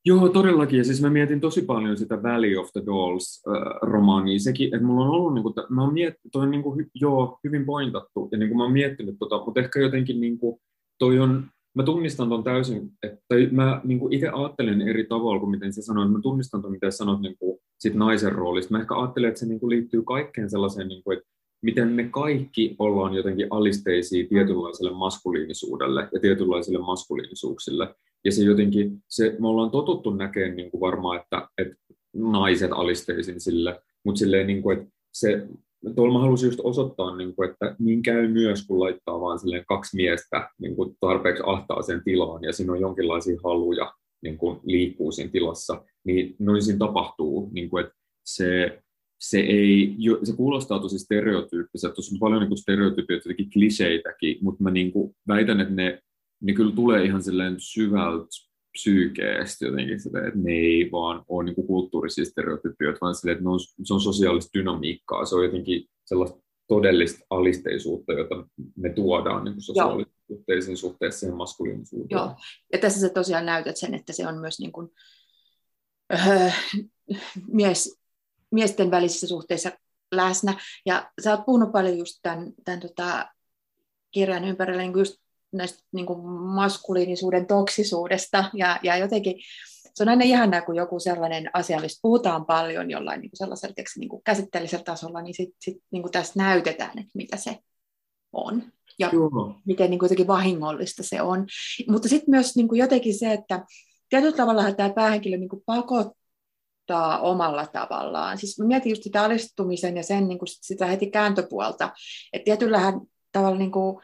Joo, todellakin. Ja siis mä mietin tosi paljon sitä Valley of the Dolls-romaania. Sekin, että mulla on ollut, niin kuin, mä oon miet, toi on niin kuin, joo, hyvin pointattu, ja niin kuin mä oon miettinyt tota, mutta ehkä jotenkin niin kuin, toi on, mä tunnistan ton täysin, että mä niin kuin itse ajattelen eri tavalla kuin miten sä sanoit. Mä tunnistan ton, mitä sanot niin kuin, sit naisen roolista. Mä ehkä ajattelen, että se niin kuin, liittyy kaikkeen sellaiseen, niin kuin, että miten me kaikki ollaan jotenkin alisteisia tietynlaiselle maskuliinisuudelle ja tietynlaisille maskuliinisuuksille. Ja se jotenkin, se, me ollaan totuttu näkemään niin kuin varmaan, että, että naiset alisteisin sille, mutta silleen, niin kuin, että se, tuolla mä halusin just osoittaa, niin kuin, että niin käy myös, kun laittaa vaan silleen kaksi miestä niin kuin tarpeeksi ahtaaseen tilaan, ja siinä on jonkinlaisia haluja niin kuin liikkuu siinä tilassa, niin noin siinä tapahtuu, niin kuin, että se, se, ei, se kuulostaa tosi stereotyyppiseltä, tuossa on paljon niin stereotypioita, jotenkin kliseitäkin, mutta mä niin kuin väitän, että ne niin kyllä tulee ihan silleen syvältä psyykeestä jotenkin sitä, että ne ei vaan ole niin kulttuurisia stereotypioita, vaan silleen, että ne on, se on sosiaalista dynamiikkaa, se on jotenkin sellaista todellista alisteisuutta, jota me tuodaan niin sosiaalisen suhteessa siihen maskuliinisuuteen.
Joo, ja tässä sä tosiaan näytät sen, että se on myös niin kuin, öö, mies, miesten välisissä suhteissa läsnä. Ja sä oot puhunut paljon just tämän, tämän tota, kirjan ympärillä niin just näistä niin kuin maskuliinisuuden toksisuudesta ja, ja jotenkin se on aina ihanaa, kun joku sellainen asia, mistä puhutaan paljon jollain niin kuin sellaisella niin kuin käsitteellisellä tasolla, niin sitten sit, niin kuin tässä näytetään, että mitä se on ja Joo. miten niin kuin jotenkin vahingollista se on. Mutta sitten myös niin kuin jotenkin se, että tietyllä tavalla tämä päähenkilö niin kuin pakottaa omalla tavallaan. Siis mä mietin just sitä alistumisen ja sen niin kuin sitä heti kääntöpuolta, että tietyllähän tavalla niin kuin,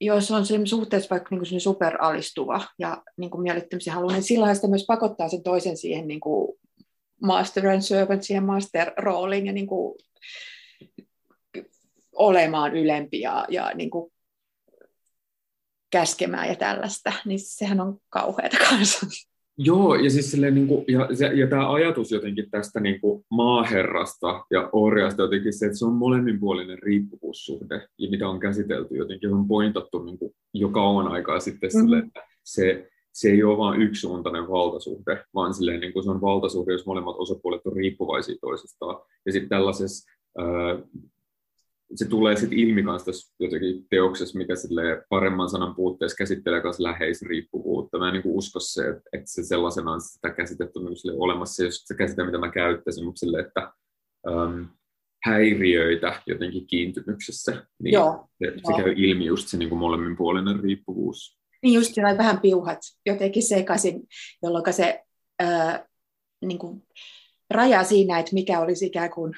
jos on sen suhteessa vaikka niin kuin superalistuva ja niin kuin miellyttämisen haluaa, niin silloin sitä myös pakottaa sen toisen siihen niin kuin master and servant, siihen master-rooliin ja niin kuin olemaan ylempi ja, ja niin kuin käskemään ja tällaista, niin sehän on kauheata kanssa.
Joo, ja siis silleen, niin kuin, ja, ja, ja tämä ajatus jotenkin tästä niin kuin maaherrasta ja orjasta jotenkin se, että se on molemminpuolinen riippuvuussuhde, ja mitä on käsitelty jotenkin, on pointattu niin kuin, jo kauan aikaa sitten mm-hmm. sille, että se, se ei ole vain yksisuuntainen valtasuhde, vaan silleen, niin kuin se on valtasuhde, jos molemmat osapuolet on riippuvaisia toisistaan. Ja sitten tällaisessa se tulee sitten ilmi myös tässä jotenkin teoksessa, mikä sille paremman sanan puutteessa käsittelee myös läheisriippuvuutta. Mä en niin usko se, että, että se on sitä käsitettä on olemassa, jos se käsite, mitä mä käyttäisin, mutta sille, että um, häiriöitä jotenkin kiintymyksessä, niin Joo, se, se käy ilmi just se niin kuin molemminpuolinen riippuvuus.
Niin just vähän piuhat jotenkin sekaisin, jolloin se ää, niin kuin raja siinä, että mikä olisi ikään kuin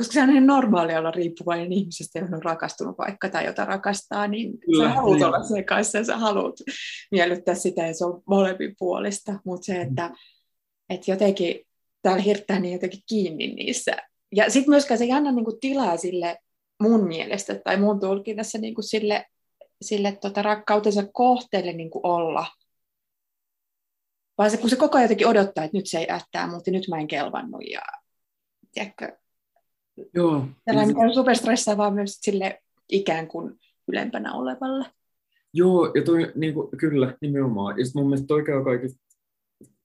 koska se on ihan normaalia olla riippuvainen ihmisestä, johon on rakastunut vaikka tai jota rakastaa, niin Kyllä, sä haluat niin. olla sen kanssa ja sä haluat miellyttää sitä ja se on molemmin puolista, mutta se, että, että jotenkin täällä hirttää niin jotenkin kiinni niissä. Ja sitten myöskään se ei anna niin kuin tilaa sille mun mielestä tai mun tulkinnassa niin kuin sille, sille tota rakkautensa kohteelle niin kuin olla. Vaan se, kun se koko ajan jotenkin odottaa, että nyt se ei ättää, mutta nyt mä en kelvannut ja tiedätkö,
Joo.
Tällainen on superstressaavaa myös sille ikään kuin ylempänä olevalle.
Joo, ja toi, niin kuin, kyllä, nimenomaan. Ja mun mielestä toi käy kaikista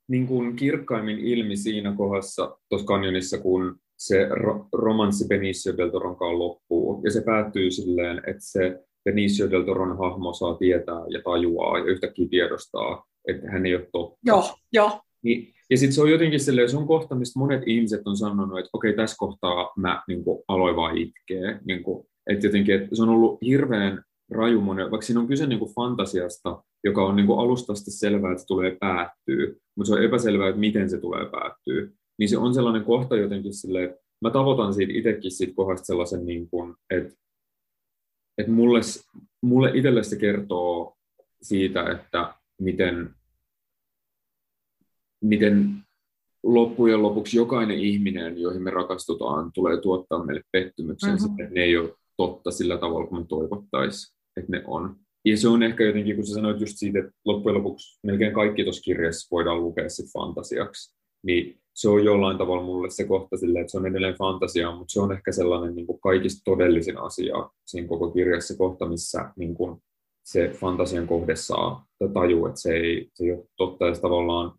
niin kuin kirkkaimmin ilmi siinä kohdassa tuossa kanjonissa, kun se ro- romanssi Benicio del Toron kanssa loppuu. Ja se päättyy silleen, että se Benicio del Toron hahmo saa tietää ja tajuaa ja yhtäkkiä tiedostaa, että hän ei ole totta.
Joo, joo.
Niin, ja sitten se on jotenkin silleen, se on kohta, mistä monet ihmiset on sanonut, että okei, tässä kohtaa mä niin kuin, aloin vaan itkeä. Niin kuin, että jotenkin, että se on ollut hirveän raju monen, vaikka siinä on kyse niin kuin fantasiasta, joka on niin kuin alustasti selvää, että se tulee päättyy, mutta se on epäselvää, että miten se tulee päättyy. Niin se on sellainen kohta jotenkin silleen, että mä tavoitan siitä itsekin siitä kohdasta sellaisen, niin kuin, että, että mulle, mulle itselle se kertoo siitä, että miten miten loppujen lopuksi jokainen ihminen, joihin me rakastutaan, tulee tuottaa meille pettymyksen, mm-hmm. että ne ei ole totta sillä tavalla, kun me toivottaisiin, että ne on. Ja se on ehkä jotenkin, kun sä sanoit just siitä, että loppujen lopuksi melkein kaikki tuossa kirjassa voidaan lukea sit fantasiaksi, niin se on jollain tavalla mulle se kohta silleen, että se on edelleen fantasiaa, mutta se on ehkä sellainen niin kuin kaikista todellisin asia siinä koko kirjassa kohta, missä niin kuin se fantasian kohde saa taju, että se ei, se ei ole totta, ja tavallaan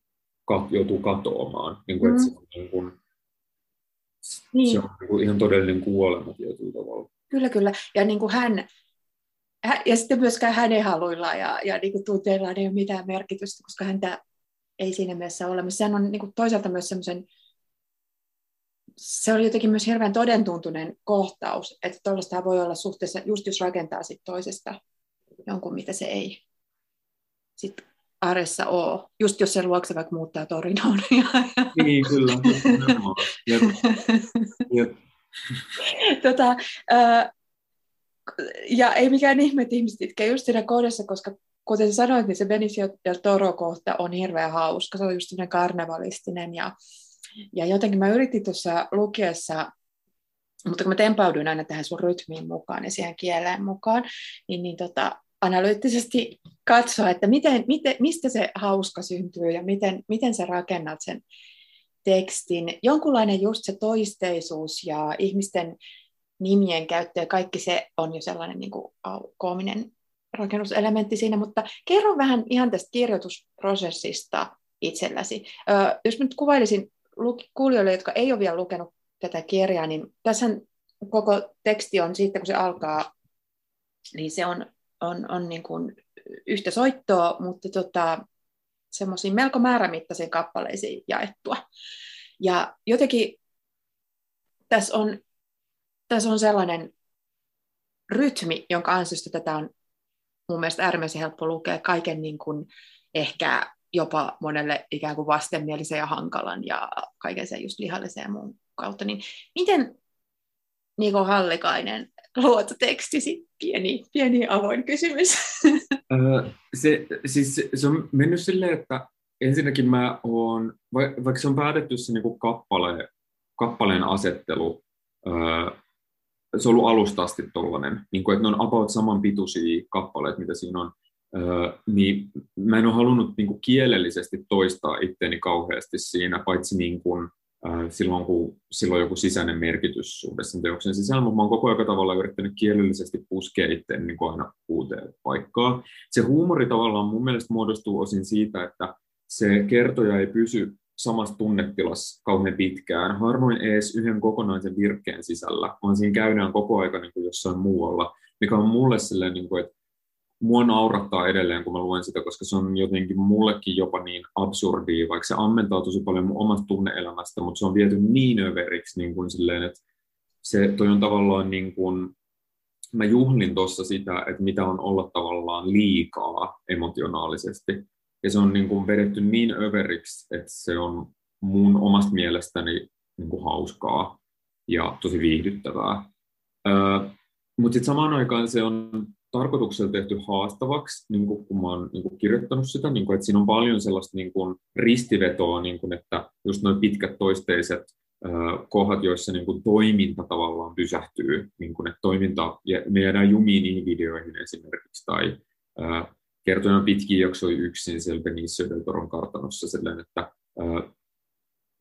kat, joutuu katoamaan. Niin kuin, mm. se on, niin kuin, niin. Se on niin kuin ihan todellinen kuolema tietyllä tavalla.
Kyllä, kyllä. Ja niin kuin hän, ja sitten myöskään hänen haluilla ja, ja niin kuin tunteilla ei ole mitään merkitystä, koska häntä ei siinä mielessä ole olemassa. Sehän on niin kuin toisaalta myös semmoisen, se oli jotenkin myös hirveän todentuntunen kohtaus, että tuollaista voi olla suhteessa, just jos rakentaa sit toisesta jonkun, mitä se ei sit arjessa ole, just jos se luokse vaikka muuttaa Torinoon.
Niin, kyllä. Jep. Jep.
tota, äh, ja ei mikään ihme, että ihmiset itkee just siinä kohdassa, koska kuten sanoit, niin se Benicio del Toro-kohta on hirveän hauska. Se on just karnevalistinen ja, ja jotenkin mä yritin tuossa lukiessa mutta kun mä tempauduin aina tähän sun rytmiin mukaan ja siihen kieleen mukaan, niin, niin tota, analyyttisesti katsoa, että miten, miten, mistä se hauska syntyy ja miten, miten sä rakennat sen tekstin. Jonkunlainen just se toisteisuus ja ihmisten nimien käyttö ja kaikki se on jo sellainen niin kuin koominen rakennuselementti siinä, mutta kerro vähän ihan tästä kirjoitusprosessista itselläsi. Jos nyt kuvailisin kuulijoille, jotka ei ole vielä lukenut tätä kirjaa, niin tässä koko teksti on siitä, kun se alkaa, niin se on, on, on niin kuin yhtä soittoa, mutta tota, semmoisiin melko määrämittaisiin kappaleisiin jaettua. Ja jotenkin tässä on, tässä on sellainen rytmi, jonka ansiosta tätä on mun mielestä äärimmäisen helppo lukea kaiken niin kuin ehkä jopa monelle ikään kuin vastenmielisen ja hankalan ja kaiken sen just lihallisen ja muun kautta. Niin miten Niko Hallikainen luototekstisi? Pieni, pieni avoin kysymys.
se, siis se on mennyt silleen, että ensinnäkin mä oon, vaikka se on päätetty se niin kappale, kappaleen asettelu, se on ollut alusta asti tollainen, niin kuin, että ne on about saman pituisia kappaleet, mitä siinä on, niin mä en ole halunnut niin kuin kielellisesti toistaa itteeni kauheasti siinä, paitsi niin kuin, silloin, kun silloin joku sisäinen merkitys suhteessa teoksen sisällä, mutta mä oon koko ajan tavalla yrittänyt kielellisesti puskea itseäni niin aina uuteen paikkaan. Se huumori tavallaan mun mielestä muodostuu osin siitä, että se kertoja ei pysy samassa tunnetilassa kauhean pitkään, harvoin edes yhden kokonaisen virkkeen sisällä, vaan siinä käydään koko aika niin jossain muualla, mikä on mulle silleen, niin kuin, että mua naurattaa edelleen, kun mä luen sitä, koska se on jotenkin mullekin jopa niin absurdia, vaikka se ammentaa tosi paljon mun omasta tunneelämästä, mutta se on viety niin överiksi, niin kuin silleen, että se toi on tavallaan niin kuin, mä juhlin tuossa sitä, että mitä on olla tavallaan liikaa emotionaalisesti. Ja se on niin kuin vedetty niin överiksi, että se on mun omasta mielestäni niin kuin hauskaa ja tosi viihdyttävää. Öö, mutta sitten samaan aikaan se on tarkoituksella tehty haastavaksi, niin kuin, kun mä oon niin kuin, kirjoittanut sitä, niin kuin, että siinä on paljon sellaista niin kuin, ristivetoa, niin kuin, että just noin pitkät toisteiset äh, kohdat, joissa niin kuin, toiminta tavallaan pysähtyy, niin kuin, että toiminta, ja me jäädään jumiin niihin videoihin esimerkiksi, tai äh, kertoja pitkiä jaksoja yksin siellä Benicio del Toron kartanossa, sellainen, että äh,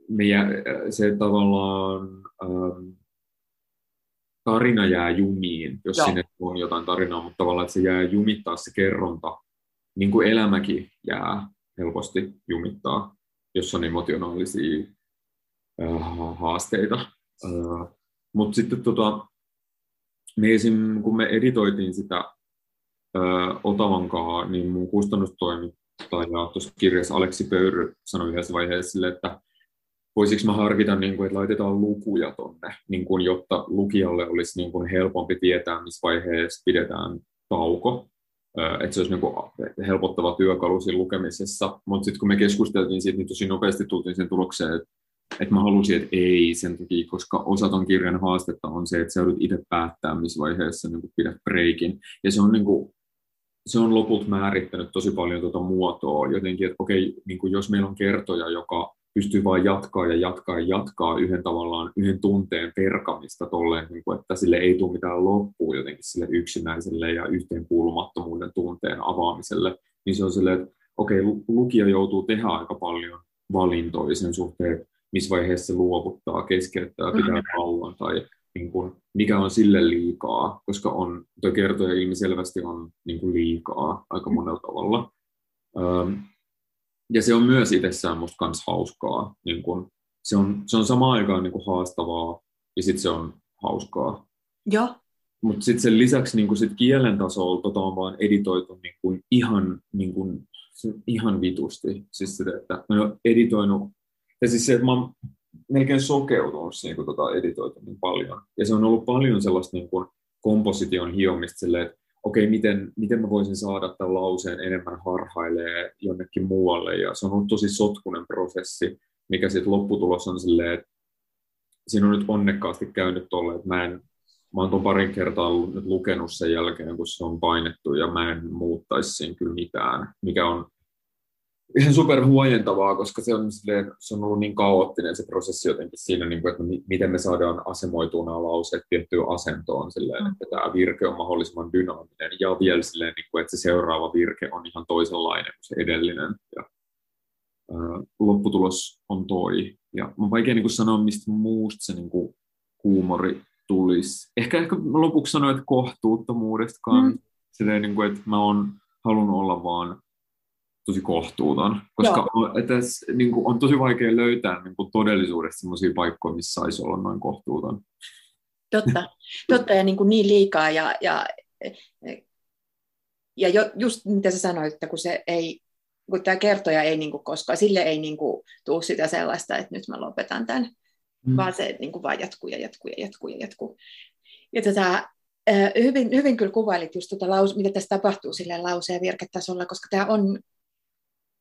me jää, se tavallaan äh, tarina jää jumiin, jos Joo. sinne on jotain tarinaa, mutta tavallaan, että se jää jumittaa se kerronta, niin kuin elämäkin jää helposti jumittaa, jos on emotionaalisia äh, haasteita. Äh, mutta sitten tota, me esim, kun me editoitiin sitä äh, Otavankaa, niin mun kustannustoimittaja tuossa kirjassa Aleksi Pöyry sanoi yhdessä vaiheessa sille, että voisiko mä harkita, niin kuin, että laitetaan lukuja tonne, niin kuin, jotta lukijalle olisi niin kuin, helpompi tietää, missä vaiheessa pidetään tauko, että se olisi niin kuin, helpottava työkalu siinä lukemisessa. Mutta sitten kun me keskusteltiin siitä, niin tosi nopeasti tultiin sen tulokseen, että, että mä halusin, että ei sen takia, koska osa ton kirjan haastetta on se, että sä joudut itse päättää, missä vaiheessa niin pidät breikin. Ja se on niin kuin, se on loput määrittänyt tosi paljon tuota muotoa jotenkin, että okei, niin kuin jos meillä on kertoja, joka pystyy vain jatkaa ja jatkaa ja jatkaa yhden tavallaan yhden tunteen perkamista tolleen, niin kuin, että sille ei tule mitään loppua jotenkin sille yksinäiselle ja yhteenkuulumattomuuden tunteen avaamiselle, niin se on silleen, että okei, lukija joutuu tehdä aika paljon valintoja sen suhteen, missä vaiheessa se luovuttaa, keskeyttää, pitää mm-hmm. tauon tai niin kuin, mikä on sille liikaa, koska on, tuo kertoja ilmiselvästi on niin kuin liikaa aika monella tavalla. Um, ja se on myös itsessään musta kans hauskaa. Niin kun, se, on, se on samaan aikaan niin kun haastavaa ja sitten se on hauskaa.
Joo.
Mutta sitten sen lisäksi niin sit kielen tasolla tota on vaan editoitu niin kun ihan, niin kun, ihan vitusti. Siis sitä, että mä oon editoinut, ja siis se, että mä oon melkein sokeutunut siihen, kun tota editoitu niin paljon. Ja se on ollut paljon sellaista niin kun, komposition hiomista silleen, että okei, miten, miten mä voisin saada tämän lauseen enemmän harhailee jonnekin muualle. Ja se on ollut tosi sotkunen prosessi, mikä sitten lopputulos on silleen, että siinä on nyt onnekkaasti käynyt tolle, että mä en Mä oon tuon parin kertaa nyt lukenut sen jälkeen, kun se on painettu, ja mä en muuttaisi siinä kyllä mitään, mikä on ihan super huojentavaa, koska se on, silleen, se on ollut niin kaoottinen se prosessi jotenkin siinä, niin kuin, että miten me saadaan asemoitua nämä lauseet tiettyyn asentoon, silleen, mm. että tämä virke on mahdollisimman dynaaminen ja vielä silleen, niin kuin, että se seuraava virke on ihan toisenlainen kuin se edellinen. Ja, ää, lopputulos on toi. Ja on vaikea niin kuin sanoa, mistä muusta se niin kuin, huumori tulisi. Ehkä, ehkä lopuksi sanoin, että kohtuuttomuudestakaan. Mm. Silleen, niin kuin, että mä oon halunnut olla vaan tosi kohtuuton, koska on, että niin kuin, on tosi vaikea löytää niin kuin todellisuudessa sellaisia paikkoja, missä saisi olla noin kohtuuton.
Totta, totta ja niin, kuin niin liikaa ja, ja, ja jo, just mitä sä sanoit, että kun se ei, kun tämä kertoja ei niin kuin koskaan, sille ei niin kuin tuu sitä sellaista, että nyt mä lopetan tämän, mm. vaan se niin kuin vaan jatkuu ja jatkuu ja jatkuu ja jatkuu. Ja tätä, hyvin, hyvin kyllä kuvailit just tuota laus, mitä tässä tapahtuu sille lause- ja virketasolla, koska tämä on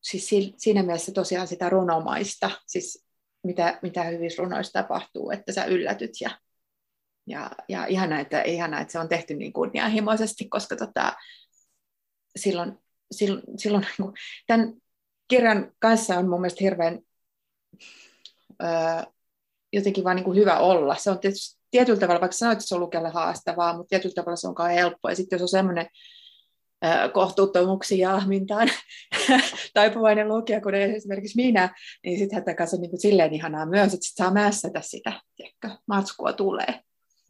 siis siinä mielessä tosiaan sitä runomaista, siis mitä, mitä hyvissä runoissa tapahtuu, että sä yllätyt ja, ja, ja ihana, että, ihana, että se on tehty niin kunnianhimoisesti, koska tota, silloin, silloin, silloin niin kuin, tämän kirjan kanssa on mun mielestä hirveän öö, jotenkin vaan niin kuin hyvä olla. Se on tietysti tietyllä tavalla, vaikka sanoit, että se on lukelle haastavaa, mutta tietyllä tavalla se on helppoa. Ja sitten jos on semmoinen kohtuuttomuuksia ja ahmintaan taipuvainen lukija, kuten esimerkiksi minä, niin sitten hätä kanssa niin silleen ihanaa myös, että sit saa mässätä sitä, tiedätkö, matskua tulee.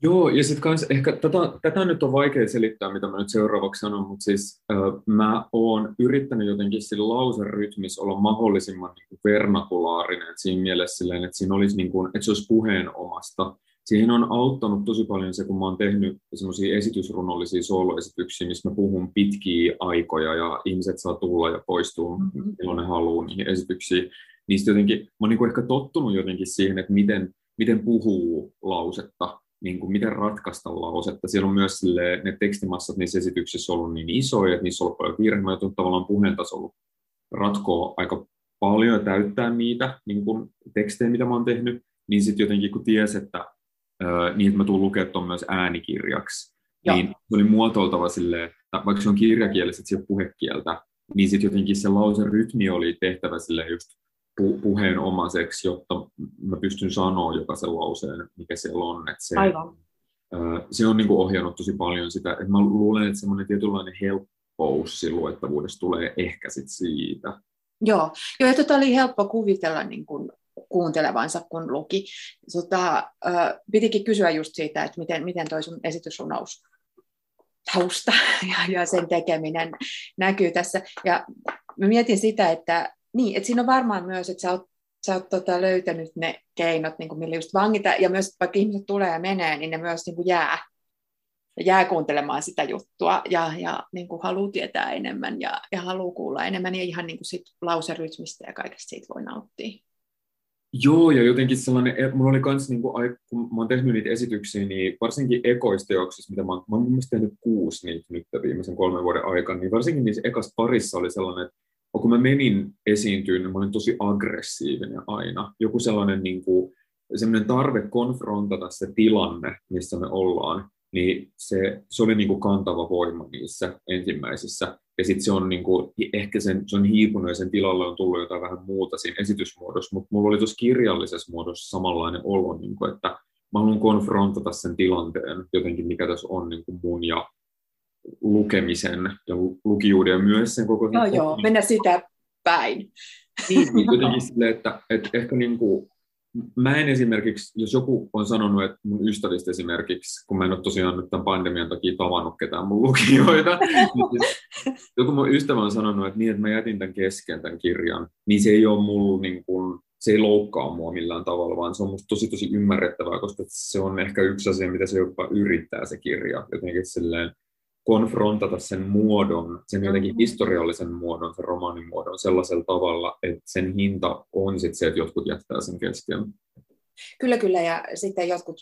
Joo, ja sitten kans ehkä tätä, tätä nyt on vaikea selittää, mitä mä nyt seuraavaksi sanon, mutta siis äh, mä oon yrittänyt jotenkin sillä lauserytmissä olla mahdollisimman niin kuin vernakulaarinen siinä mielessä silleen, että siinä olisi niin kuin, että se olisi puheen omasta siihen on auttanut tosi paljon se, kun mä oon tehnyt semmoisia esitysrunollisia soloesityksiä, missä mä puhun pitkiä aikoja ja ihmiset saa tulla ja poistua, mm-hmm. milloin ne haluaa niihin esityksiin. Niistä jotenkin, mä oon niin ehkä tottunut jotenkin siihen, että miten, miten puhuu lausetta, niin kuin miten ratkaista lausetta. Siellä on myös sille, ne tekstimassat niissä esityksissä ollut niin isoja, että niissä on ollut paljon virheitä. Mä oon tavallaan puheen tasolla ratkoa aika paljon ja täyttää niitä niin kuin tekstejä, mitä mä oon tehnyt. Niin sitten jotenkin kun ties, että niin että mä tulen lukemaan tuon myös äänikirjaksi. Joo. Niin se oli muotoiltava silleen, että vaikka se on kirjakielessä, että se on puhekieltä, niin sitten jotenkin se lausen rytmi oli tehtävä sille just pu- puheen omaseksi, jotta mä pystyn sanoa jokaisen lauseen, mikä siellä on. Että se, Aivan. se on niin kuin ohjannut tosi paljon sitä, että mä luulen, että semmoinen tietynlainen helppous luettavuudessa tulee ehkä sit siitä.
Joo, Joo ja tota oli helppo kuvitella niin kuin kuuntelevansa, kun luki. Tota, pitikin kysyä just siitä, että miten, miten toi sun esitysrunous tausta ja, ja sen tekeminen näkyy tässä. Ja mä mietin sitä, että, niin, että siinä on varmaan myös, että sä oot, sä oot tota, löytänyt ne keinot, niin millä just vangita, ja myös vaikka ihmiset tulee ja menee, niin ne myös niin kuin jää, jää kuuntelemaan sitä juttua ja, ja niin kuin haluaa tietää enemmän ja, ja haluaa kuulla enemmän, ja ihan niin kuin sit lauserytmistä ja kaikesta siitä voi nauttia.
Joo, ja jotenkin sellainen, mulla oli kans, niin kuin, kun mä oon tehnyt niitä esityksiä, niin varsinkin ekoisteoksissa, mitä mä, mä oon mun tehnyt kuusi niitä nyt viimeisen kolmen vuoden aikana, niin varsinkin niissä ekassa parissa oli sellainen, että kun mä menin esiintyyn, niin mä olin tosi aggressiivinen aina. Joku sellainen niin kuin, sellainen tarve konfrontata se tilanne, missä me ollaan, niin se, se oli niin kuin kantava voima niissä ensimmäisissä. Ja sitten se on niin kuin, ehkä sen, se on hiipunut ja sen tilalle on tullut jotain vähän muuta siinä esitysmuodossa, mutta mulla oli tuossa kirjallisessa muodossa samanlainen olo, niin kuin, että mä haluan konfrontata sen tilanteen jotenkin, mikä tässä on niin kuin mun ja lukemisen ja lukijuuden ja myös sen koko...
No joo, mennä sitä päin.
Niin, niin jotenkin silleen, että, että ehkä niin kuin mä en esimerkiksi, jos joku on sanonut, että mun ystävistä esimerkiksi, kun mä en ole tosiaan nyt tämän pandemian takia tavannut ketään mun lukijoita, niin joku mun ystävä on sanonut, että niin, että mä jätin tämän kesken tämän kirjan, niin se ei ole mulla niin kuin, se ei loukkaa mua millään tavalla, vaan se on musta tosi tosi ymmärrettävää, koska se on ehkä yksi asia, mitä se jopa yrittää se kirja, jotenkin silleen, konfrontata sen muodon, sen jotenkin mm-hmm. historiallisen muodon, sen romaanin muodon sellaisella tavalla, että sen hinta on sitten se, että jotkut jättää sen kesken.
Kyllä, kyllä, ja sitten jotkut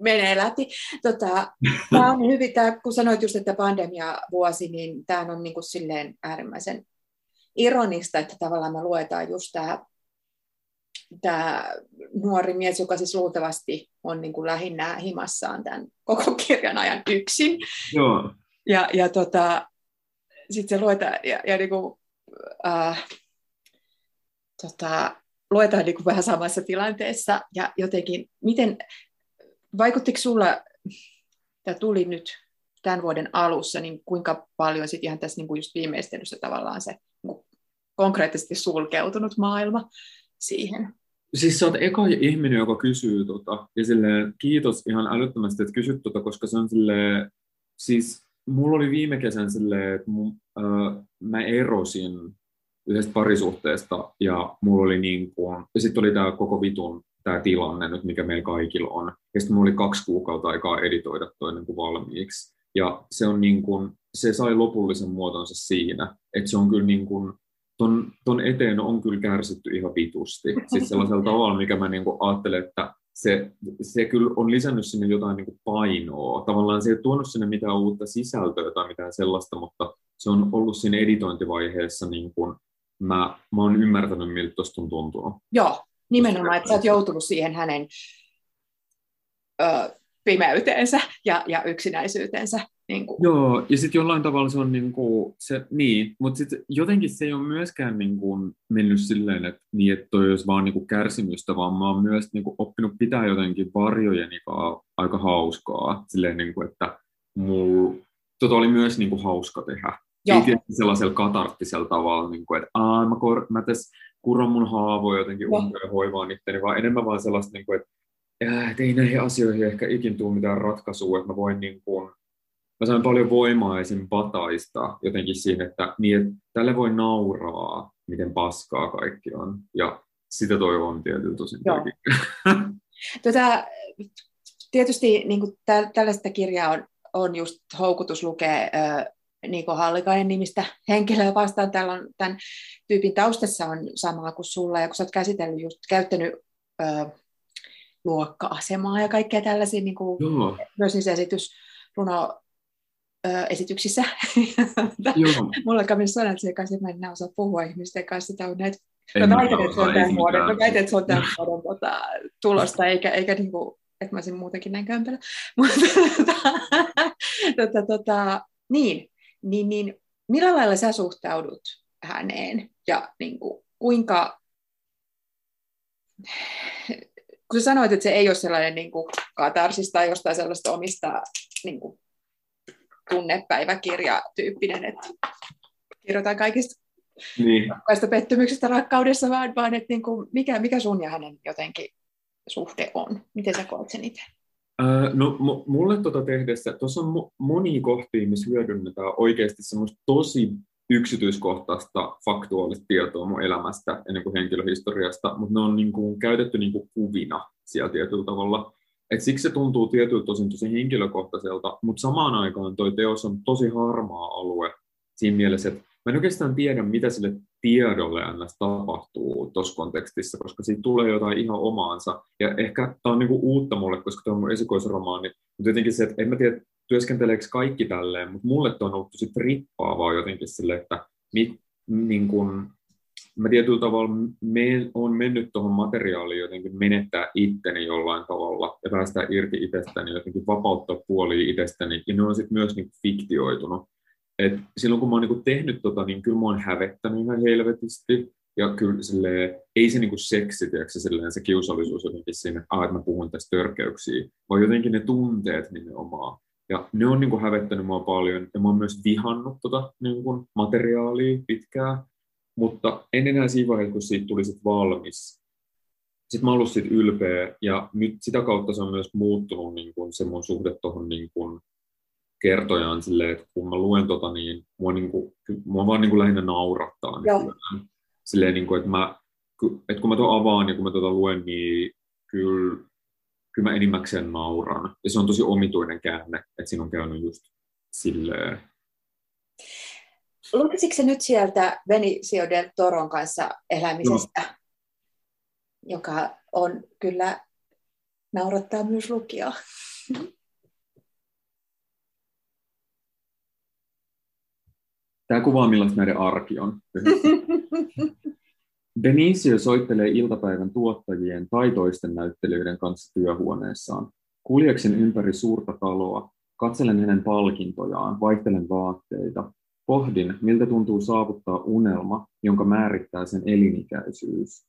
menee läpi. Tota, tämä on hyvin, tämä, kun sanoit just, että pandemia vuosi, niin tämä on niin kuin silleen äärimmäisen ironista, että tavallaan me luetaan just tämä, tämä nuori mies, joka siis luultavasti on niin kuin lähinnä himassaan tämän koko kirjan ajan yksin.
Joo.
Ja, ja tota, sitten se luetaan, ja, ja niin kuin, äh, tota, luetaan niin kuin vähän samassa tilanteessa, ja jotenkin, miten, vaikuttiko sulla, tämä tuli nyt tämän vuoden alussa, niin kuinka paljon sitten ihan tässä niin kuin just viimeistelyssä tavallaan se niin konkreettisesti sulkeutunut maailma siihen?
Siis sä oot eka ihminen, joka kysyy tota, ja silleen, kiitos ihan älyttömästi, että kysyt tota, koska se on silleen, siis mulla oli viime kesän silleen, että mun, äh, mä erosin yhdestä parisuhteesta ja mulla oli niin kuin, ja sitten oli tämä koko vitun tämä tilanne nyt, mikä meillä kaikilla on. Ja sitten mulla oli kaksi kuukautta aikaa editoida toinen kuin valmiiksi. Ja se on niin kuin, se sai lopullisen muotonsa siinä, että se on kyllä niin kuin, ton, ton eteen on kyllä kärsitty ihan vitusti. Siis sellaisella tavalla, mikä mä niin kuin ajattelen, että se, se kyllä on lisännyt sinne jotain niin kuin painoa. Tavallaan se ei ole tuonut sinne mitään uutta sisältöä tai mitään sellaista, mutta se on ollut siinä editointivaiheessa, niin kuin mä, mä oon ymmärtänyt, miltä tuosta on tuntunut.
Joo, nimenomaan, että sä oot joutunut siihen hänen ö, pimeyteensä ja, ja yksinäisyyteensä. Niin kuin.
Joo, ja sitten jollain tavalla se on niin kuin, se, niin, mutta sitten jotenkin se ei ole myöskään niin kuin mennyt silleen, että, niin, että toi olisi vaan niin kuin kärsimystä, vaan mä oon myös niin kuin oppinut pitää jotenkin varjojen aika hauskaa, silleen niin kuin, että mulla, tota oli myös niin kuin hauska tehdä. Joo. Ei tietysti sellaisella katarttisella tavalla, niin kuin, että Aa, mä, kor- mä tässä kuron mun haavoja jotenkin umpeen hoivaan itteni, vaan enemmän vaan sellaista, niin kuin, että että ei näihin asioihin ehkä ikin tule mitään ratkaisua, että mä voin niin kuin, mä sain paljon voimaa esim. bataista jotenkin siinä, että, niin, että tälle voi nauraa, miten paskaa kaikki on. Ja sitä toivon tietysti tosi
tota, tietysti niin kuin tä, tällaista kirjaa on, on just houkutus lukea äh, Niko Hallikainen nimistä henkilöä vastaan. Täällä on tämän tyypin taustassa on samaa kuin sulla, ja kun sä oot käsitellyt just, käyttänyt äh, luokka-asemaa ja kaikkea tällaisia, niin kuin, myös niissä esitys, runo, esityksissä. Mulla kävi sanoa, että se kanssa, että mä en osaa puhua ihmisten kanssa. Sitä on näitä, mä väitän, että se on tämän vuoden, mä väitän, että se on tämän vuoden tota, tulosta, eikä, eikä niin kuin, että mä olisin muutenkin näin kömpelä. Mutta tota, tota, tota, niin, niin, niin, millä lailla sä suhtaudut häneen ja niin kuin, kuinka kun sä sanoit, että se ei ole sellainen niin kuin katarsista tai jostain sellaista omista niin kuin, tunnepäiväkirja-tyyppinen, että kirjoitan kaikista niin. pettymyksistä rakkaudessa, vaan, vaan että niin kuin, mikä, mikä sun ja hänen jotenkin suhde on? Miten sä koet sen itse?
no mulle tuota tehdessä, tuossa on monia kohtia, missä hyödynnetään oikeasti semmoista tosi yksityiskohtaista faktuaalista tietoa mun elämästä ja niin kuin henkilöhistoriasta, mutta ne on niin kuin käytetty niin kuin kuvina siellä tietyllä tavalla. Et siksi se tuntuu tietyllä tosin tosi henkilökohtaiselta, mutta samaan aikaan toi teos on tosi harmaa alue siinä mielessä, että mä en oikeastaan tiedä, mitä sille tiedolle ns. tapahtuu tuossa kontekstissa, koska siitä tulee jotain ihan omaansa. Ja ehkä tämä on niinku uutta mulle, koska tämä on mun esikoisromaani, mutta jotenkin se, että en mä tiedä, työskenteleekö kaikki tälleen, mutta mulle tämä on ollut tosi trippaavaa jotenkin sille, että mit, niin kun, mä tietyllä tavalla me, on mennyt tuohon materiaaliin jotenkin menettää itteni jollain tavalla ja päästää irti itsestäni, jotenkin vapauttaa puoli itsestäni, ja ne on sitten myös niin fiktioitunut. Et silloin kun mä oon niin tehnyt tota, niin kyllä mä oon hävettänyt ihan helvetisti, ja kyllä silleen, ei se niinku seksi, tiedätkö, silleen, se kiusallisuus jotenkin siinä, että, ah, että mä puhun tästä törkeyksiä, vaan jotenkin ne tunteet nimenomaan. Ja ne on niin kuin hävettänyt mua paljon, ja mä oon myös vihannut tota niin kuin materiaalia pitkään, mutta en enää siinä vaiheessa, kun siitä tuli sit valmis. Sitten mä ollut siitä ylpeä, ja nyt sitä kautta se on myös muuttunut niin kuin se mun suhde tuohon niin kertojaan silleen, että kun mä luen tota, niin mua, niin kuin, mua vaan niin lähinnä naurattaa. Niin silleen, niin kuin, että, mä, että kun mä tuon avaan ja kun mä tuota luen, niin kyllä kyllä mä enimmäkseen nauran. Ja se on tosi omituinen käänne, että siinä on käynyt just silleen.
Lukisitko se nyt sieltä Benicio del Toron kanssa elämisestä, no. joka on kyllä naurattaa myös lukijaa?
Tämä kuvaa, millaista näiden arki on. Benicio soittelee iltapäivän tuottajien tai toisten näyttelijöiden kanssa työhuoneessaan. Kuljeksen ympäri suurta taloa, katselen hänen palkintojaan, vaihtelen vaatteita. Pohdin, miltä tuntuu saavuttaa unelma, jonka määrittää sen elinikäisyys.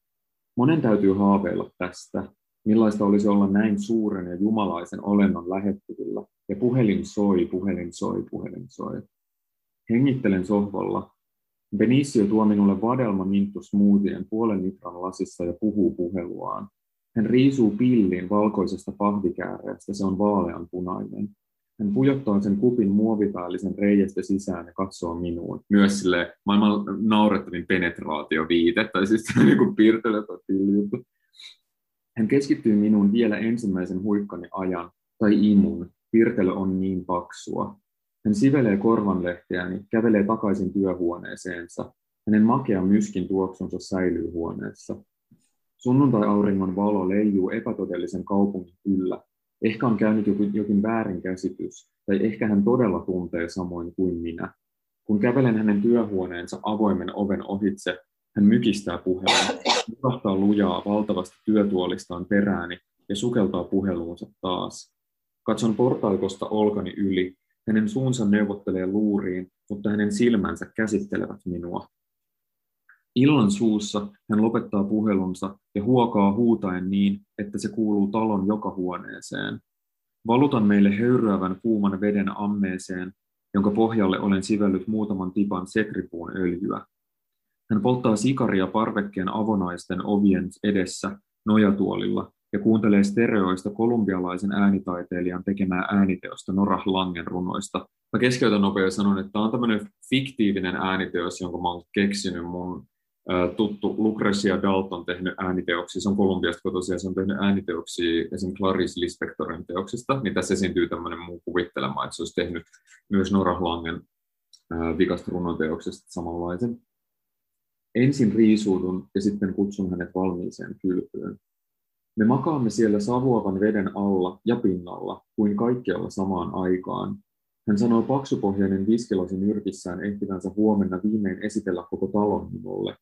Monen täytyy haaveilla tästä, millaista olisi olla näin suuren ja jumalaisen olennon lähettyvillä, ja puhelin soi, puhelin soi, puhelin soi. Hengittelen sohvalla, Benicio tuo minulle vadelma minttu smoothien puolen litran lasissa ja puhuu puheluaan. Hän riisuu pillin valkoisesta pahvikääreestä, se on vaaleanpunainen. Hän pujottaa sen kupin muovipäällisen reiästä sisään ja katsoo minuun. Myös sille maailman naurettavin penetraatioviite, tai siis niin kuin juttu. Hän keskittyy minuun vielä ensimmäisen huikkani ajan, tai imun. Pirtelö on niin paksua. Hän sivelee korvanlehteäni, kävelee takaisin työhuoneeseensa. Hänen makea myskin tuoksunsa säilyy huoneessa. Sunnuntai-auringon valo leijuu epätodellisen kaupungin yllä. Ehkä on käynyt jokin, jokin väärinkäsitys, tai ehkä hän todella tuntee samoin kuin minä. Kun kävelen hänen työhuoneensa avoimen oven ohitse, hän mykistää puhelun, murahtaa lujaa valtavasti työtuolistaan perääni ja sukeltaa puheluunsa taas. Katson portaikosta olkani yli. Hänen suunsa neuvottelee luuriin, mutta hänen silmänsä käsittelevät minua. Illan suussa hän lopettaa puhelunsa ja huokaa huutaen niin, että se kuuluu talon joka huoneeseen. Valutan meille höyryävän kuuman veden ammeeseen, jonka pohjalle olen sivellyt muutaman tipan setripuun öljyä. Hän polttaa sikaria parvekkeen avonaisten ovien edessä nojatuolilla ja kuuntelee stereoista kolumbialaisen äänitaiteilijan tekemää ääniteosta Norah Langen runoista. Mä keskeytän nopeasti sanon, että tämä on tämmöinen fiktiivinen ääniteos, jonka mä oon keksinyt mun tuttu Lucrecia Dalton tehnyt ääniteoksia, se on Kolumbiasta tosiaan se on tehnyt ääniteoksia esim. Clarice Lispectorin teoksista, niin tässä esiintyy tämmöinen muu kuvittelema, että se olisi tehnyt myös Nora Langen vikasta runoteoksesta samanlaisen. Ensin riisuudun ja sitten kutsun hänet valmiiseen kylpyyn. Me makaamme siellä savuavan veden alla ja pinnalla, kuin kaikkialla samaan aikaan. Hän sanoi paksupohjainen viskilasin nyrkissään ehtivänsä huomenna viimein esitellä koko talon minulle.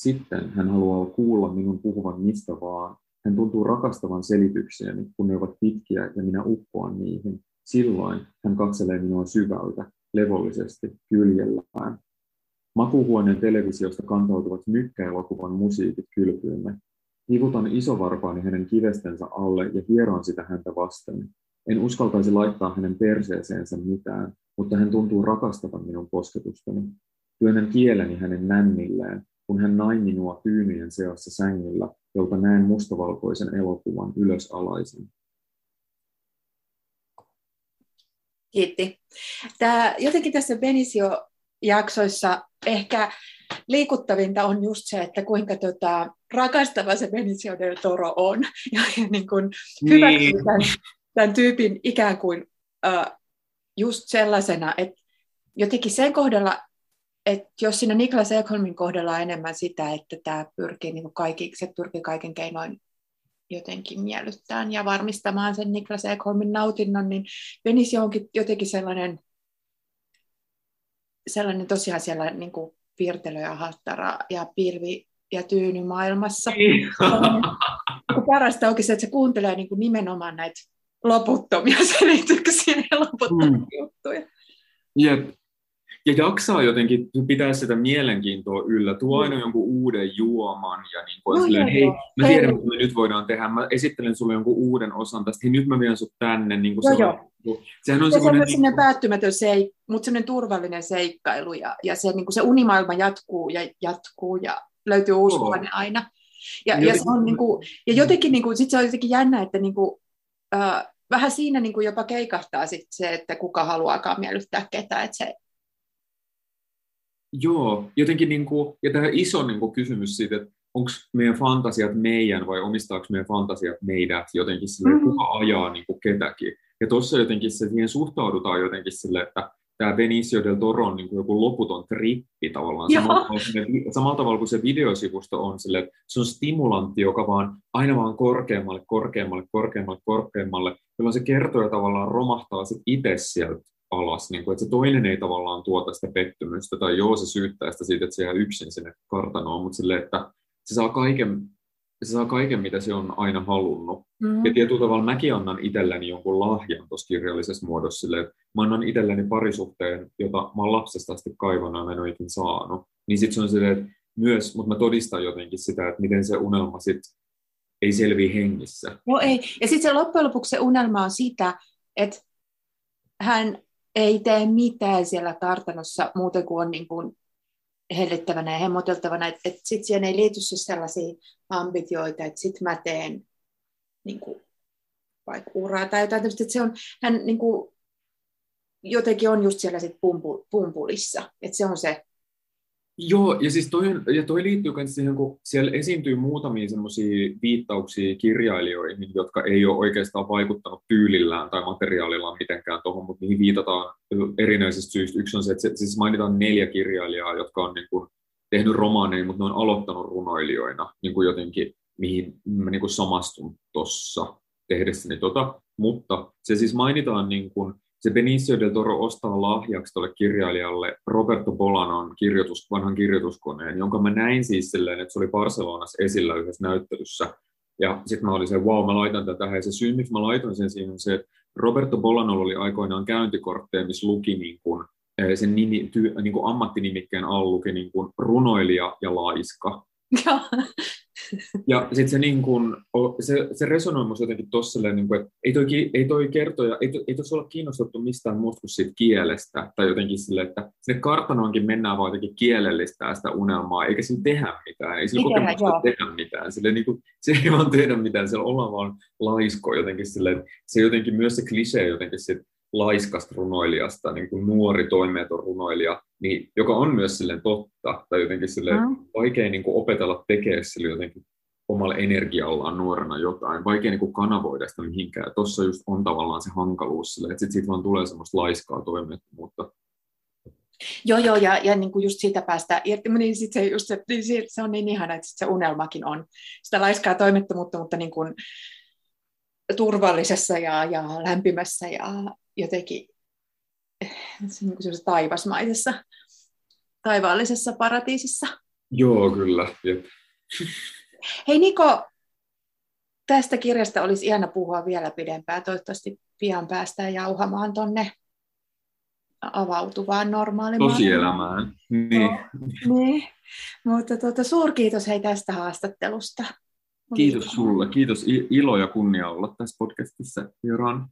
Sitten hän haluaa kuulla minun puhuvan mistä vaan. Hän tuntuu rakastavan selityksiäni, kun ne ovat pitkiä ja minä uppoan niihin. Silloin hän katselee minua syvältä, levollisesti, kyljellään. Makuhuoneen televisiosta kantautuvat mykkäelokuvan musiikit kylpyymme. Hivutan isovarpaani hänen kivestensä alle ja hieron sitä häntä vasten. En uskaltaisi laittaa hänen perseeseensä mitään, mutta hän tuntuu rakastavan minun kosketustani. Työnnän kieleni hänen nännilleen, kun hän nai minua tyynyjen seassa sängyllä, jolta näen mustavalkoisen elokuvan ylösalaisin.
Kiitti. Tämä, jotenkin tässä Benisio-jaksoissa ehkä liikuttavinta on just se, että kuinka tota, rakastava se Benicio del Toro on. Ja, ja niin kuin niin. tämän, tämän tyypin ikään kuin uh, just sellaisena, että jotenkin sen kohdalla et jos siinä Niklas Ekholmin kohdalla on enemmän sitä, että tämä pyrkii, niin kaikki, se pyrkii kaiken keinoin jotenkin miellyttämään ja varmistamaan sen Niklas Ekholmin nautinnon, niin Venisi onkin jotenkin sellainen, sellainen tosiaan siellä niin kuin piirtelö ja hattara ja pilvi ja tyyny maailmassa. Niin. Parasta onkin se, että se kuuntelee niin kuin nimenomaan näitä loputtomia selityksiä ja loputtomia mm. juttuja.
Jep, ja jaksaa jotenkin pitää sitä mielenkiintoa yllä, tuo aina jonkun uuden juoman ja niin kuin no, silleen, hei, mä tiedän, mitä me nyt voidaan tehdä, mä esittelen sulle jonkun uuden osan tästä, hei nyt mä vien sut tänne. Niin kuin
no, se, joo. On, sehän on se on niin kuin... päättymätön seik, mutta semmoinen turvallinen seikkailu ja, ja se, niin kuin se unimaailma jatkuu ja jatkuu ja löytyy uusi huone aina. Ja, ja, se on, niin kuin, ja jotenkin niin kuin, sit se on jotenkin jännä, että niin kuin, uh, vähän siinä niin kuin jopa keikahtaa sit se, että kuka haluaakaan miellyttää ketään, että se
Joo, jotenkin niin kuin, ja tämä iso niin kuin kysymys siitä, että onko meidän fantasiat meidän vai omistaako meidän fantasiat meidät jotenkin sille, mm. kuka ajaa niin kuin ketäkin. Ja tuossa jotenkin se, siihen suhtaudutaan jotenkin sille, että tämä Benicio del Toro on niin kuin joku loputon trippi tavallaan. Samalla tavalla, samalla tavalla kuin se videosivusto on sille, että se on stimulantti, joka vaan aina vaan korkeammalle, korkeammalle, korkeammalle, korkeammalle, jolloin se kertoo ja tavallaan romahtaa sit itse sieltä alas, niin kuin, että se toinen ei tavallaan tuota sitä pettymystä, tai joo, se syyttää sitä siitä, että se jää yksin sinne kartanoon, mutta sille, että se saa kaiken, se saa kaiken, mitä se on aina halunnut. Mm-hmm. Ja tietyllä tavalla mäkin annan itselleni jonkun lahjan tuossa kirjallisessa muodossa, sille, että mä annan itselleni parisuhteen, jota mä oon lapsesta asti kaivana, en ole ikin saanut. Niin sitten se on silleen, että myös, mutta mä todistan jotenkin sitä, että miten se unelma sitten ei selviä hengissä.
No ei. Ja sitten se loppujen lopuksi se unelma on sitä, että hän ei tee mitään siellä kartanossa muuten kuin on niin kuin hellittävänä ja hemmoteltavana, että et sitten siihen ei liity siis sellaisia ambitioita, että sitten mä teen niin kuin, vaikka uraa tai jotain, että se on, hän niin kuin, jotenkin on just siellä sit pumpu, pumpulissa. Että se on se.
Joo, ja siis toi, ja toi liittyy myös siihen, kun siellä esiintyy muutamia semmoisia viittauksia kirjailijoihin, jotka ei ole oikeastaan vaikuttanut tyylillään tai materiaalillaan mitenkään tuohon, mutta niihin viitataan erinäisistä syistä. Yksi on se, että siis mainitaan neljä kirjailijaa, jotka on niin kuin, tehnyt romaaneja, mutta ne on aloittanut runoilijoina niin kuin jotenkin, mihin mä niin kuin samastun tuossa tehdessäni tota. Mutta se siis mainitaan niin kuin, se Benicio del Toro ostaa lahjaksi tuolle kirjailijalle Roberto Bolanon kirjoitus, vanhan kirjoituskoneen, jonka mä näin siis silleen, että se oli Barcelonassa esillä yhdessä näyttelyssä. Ja sitten mä olin se, wow, mä laitan tätä. Ja se syy, miksi mä laitoin sen siihen, on se, että Roberto Bolanolla oli aikoinaan käyntikortteja, missä luki niin kuin, eh, sen nimi, ty, niin kuin ammattinimikkeen alla luki niin kuin runoilija ja laiska. Ja sitten se, niin kun, se, se resonoi musta jotenkin tossa, niin kun, että ei toi, ei toi kertoja, ei, ei tuossa olla kiinnostettu mistään muusta kuin siitä kielestä, tai jotenkin sille, että sinne kartanoonkin mennään vaan jotenkin kielellistää sitä unelmaa, eikä siinä tehdä mitään, ei sillä kokemusta tehdä mitään, sille, niin kuin, se ei vaan tehdä mitään, siellä ollaan vaan laisko jotenkin sille, että se jotenkin myös se klisee jotenkin sit, laiskasta runoilijasta, niin kuin nuori toimeeton runoilija, niin, joka on myös silleen totta, tai jotenkin silleen mm. vaikea niin kuin opetella tekemään sille jotenkin omalla energiallaan nuorena jotain, vaikea niin kuin kanavoida sitä mihinkään. Tuossa just on tavallaan se hankaluus sille, että sitten siitä vaan tulee semmoista laiskaa toimettomuutta.
Joo, joo, ja, ja niin kuin just siitä päästä irti, niin sit se, just se, niin se on niin ihana, että se unelmakin on sitä laiskaa toimettomuutta, mutta niin kuin turvallisessa ja, ja lämpimässä ja jotenkin niin taivasmaisessa, taivaallisessa paratiisissa.
Joo, kyllä. Jep.
Hei Niko, tästä kirjasta olisi ihana puhua vielä pidempään. Toivottavasti pian päästään jauhamaan tonne avautuvaan normaalimaailmaan.
Tosielämään. Niin.
No, niin. Mutta tuota, suurkiitos hei tästä haastattelusta.
Kiitos sulle. Kiitos. Ilo ja kunnia olla tässä podcastissa, Joran.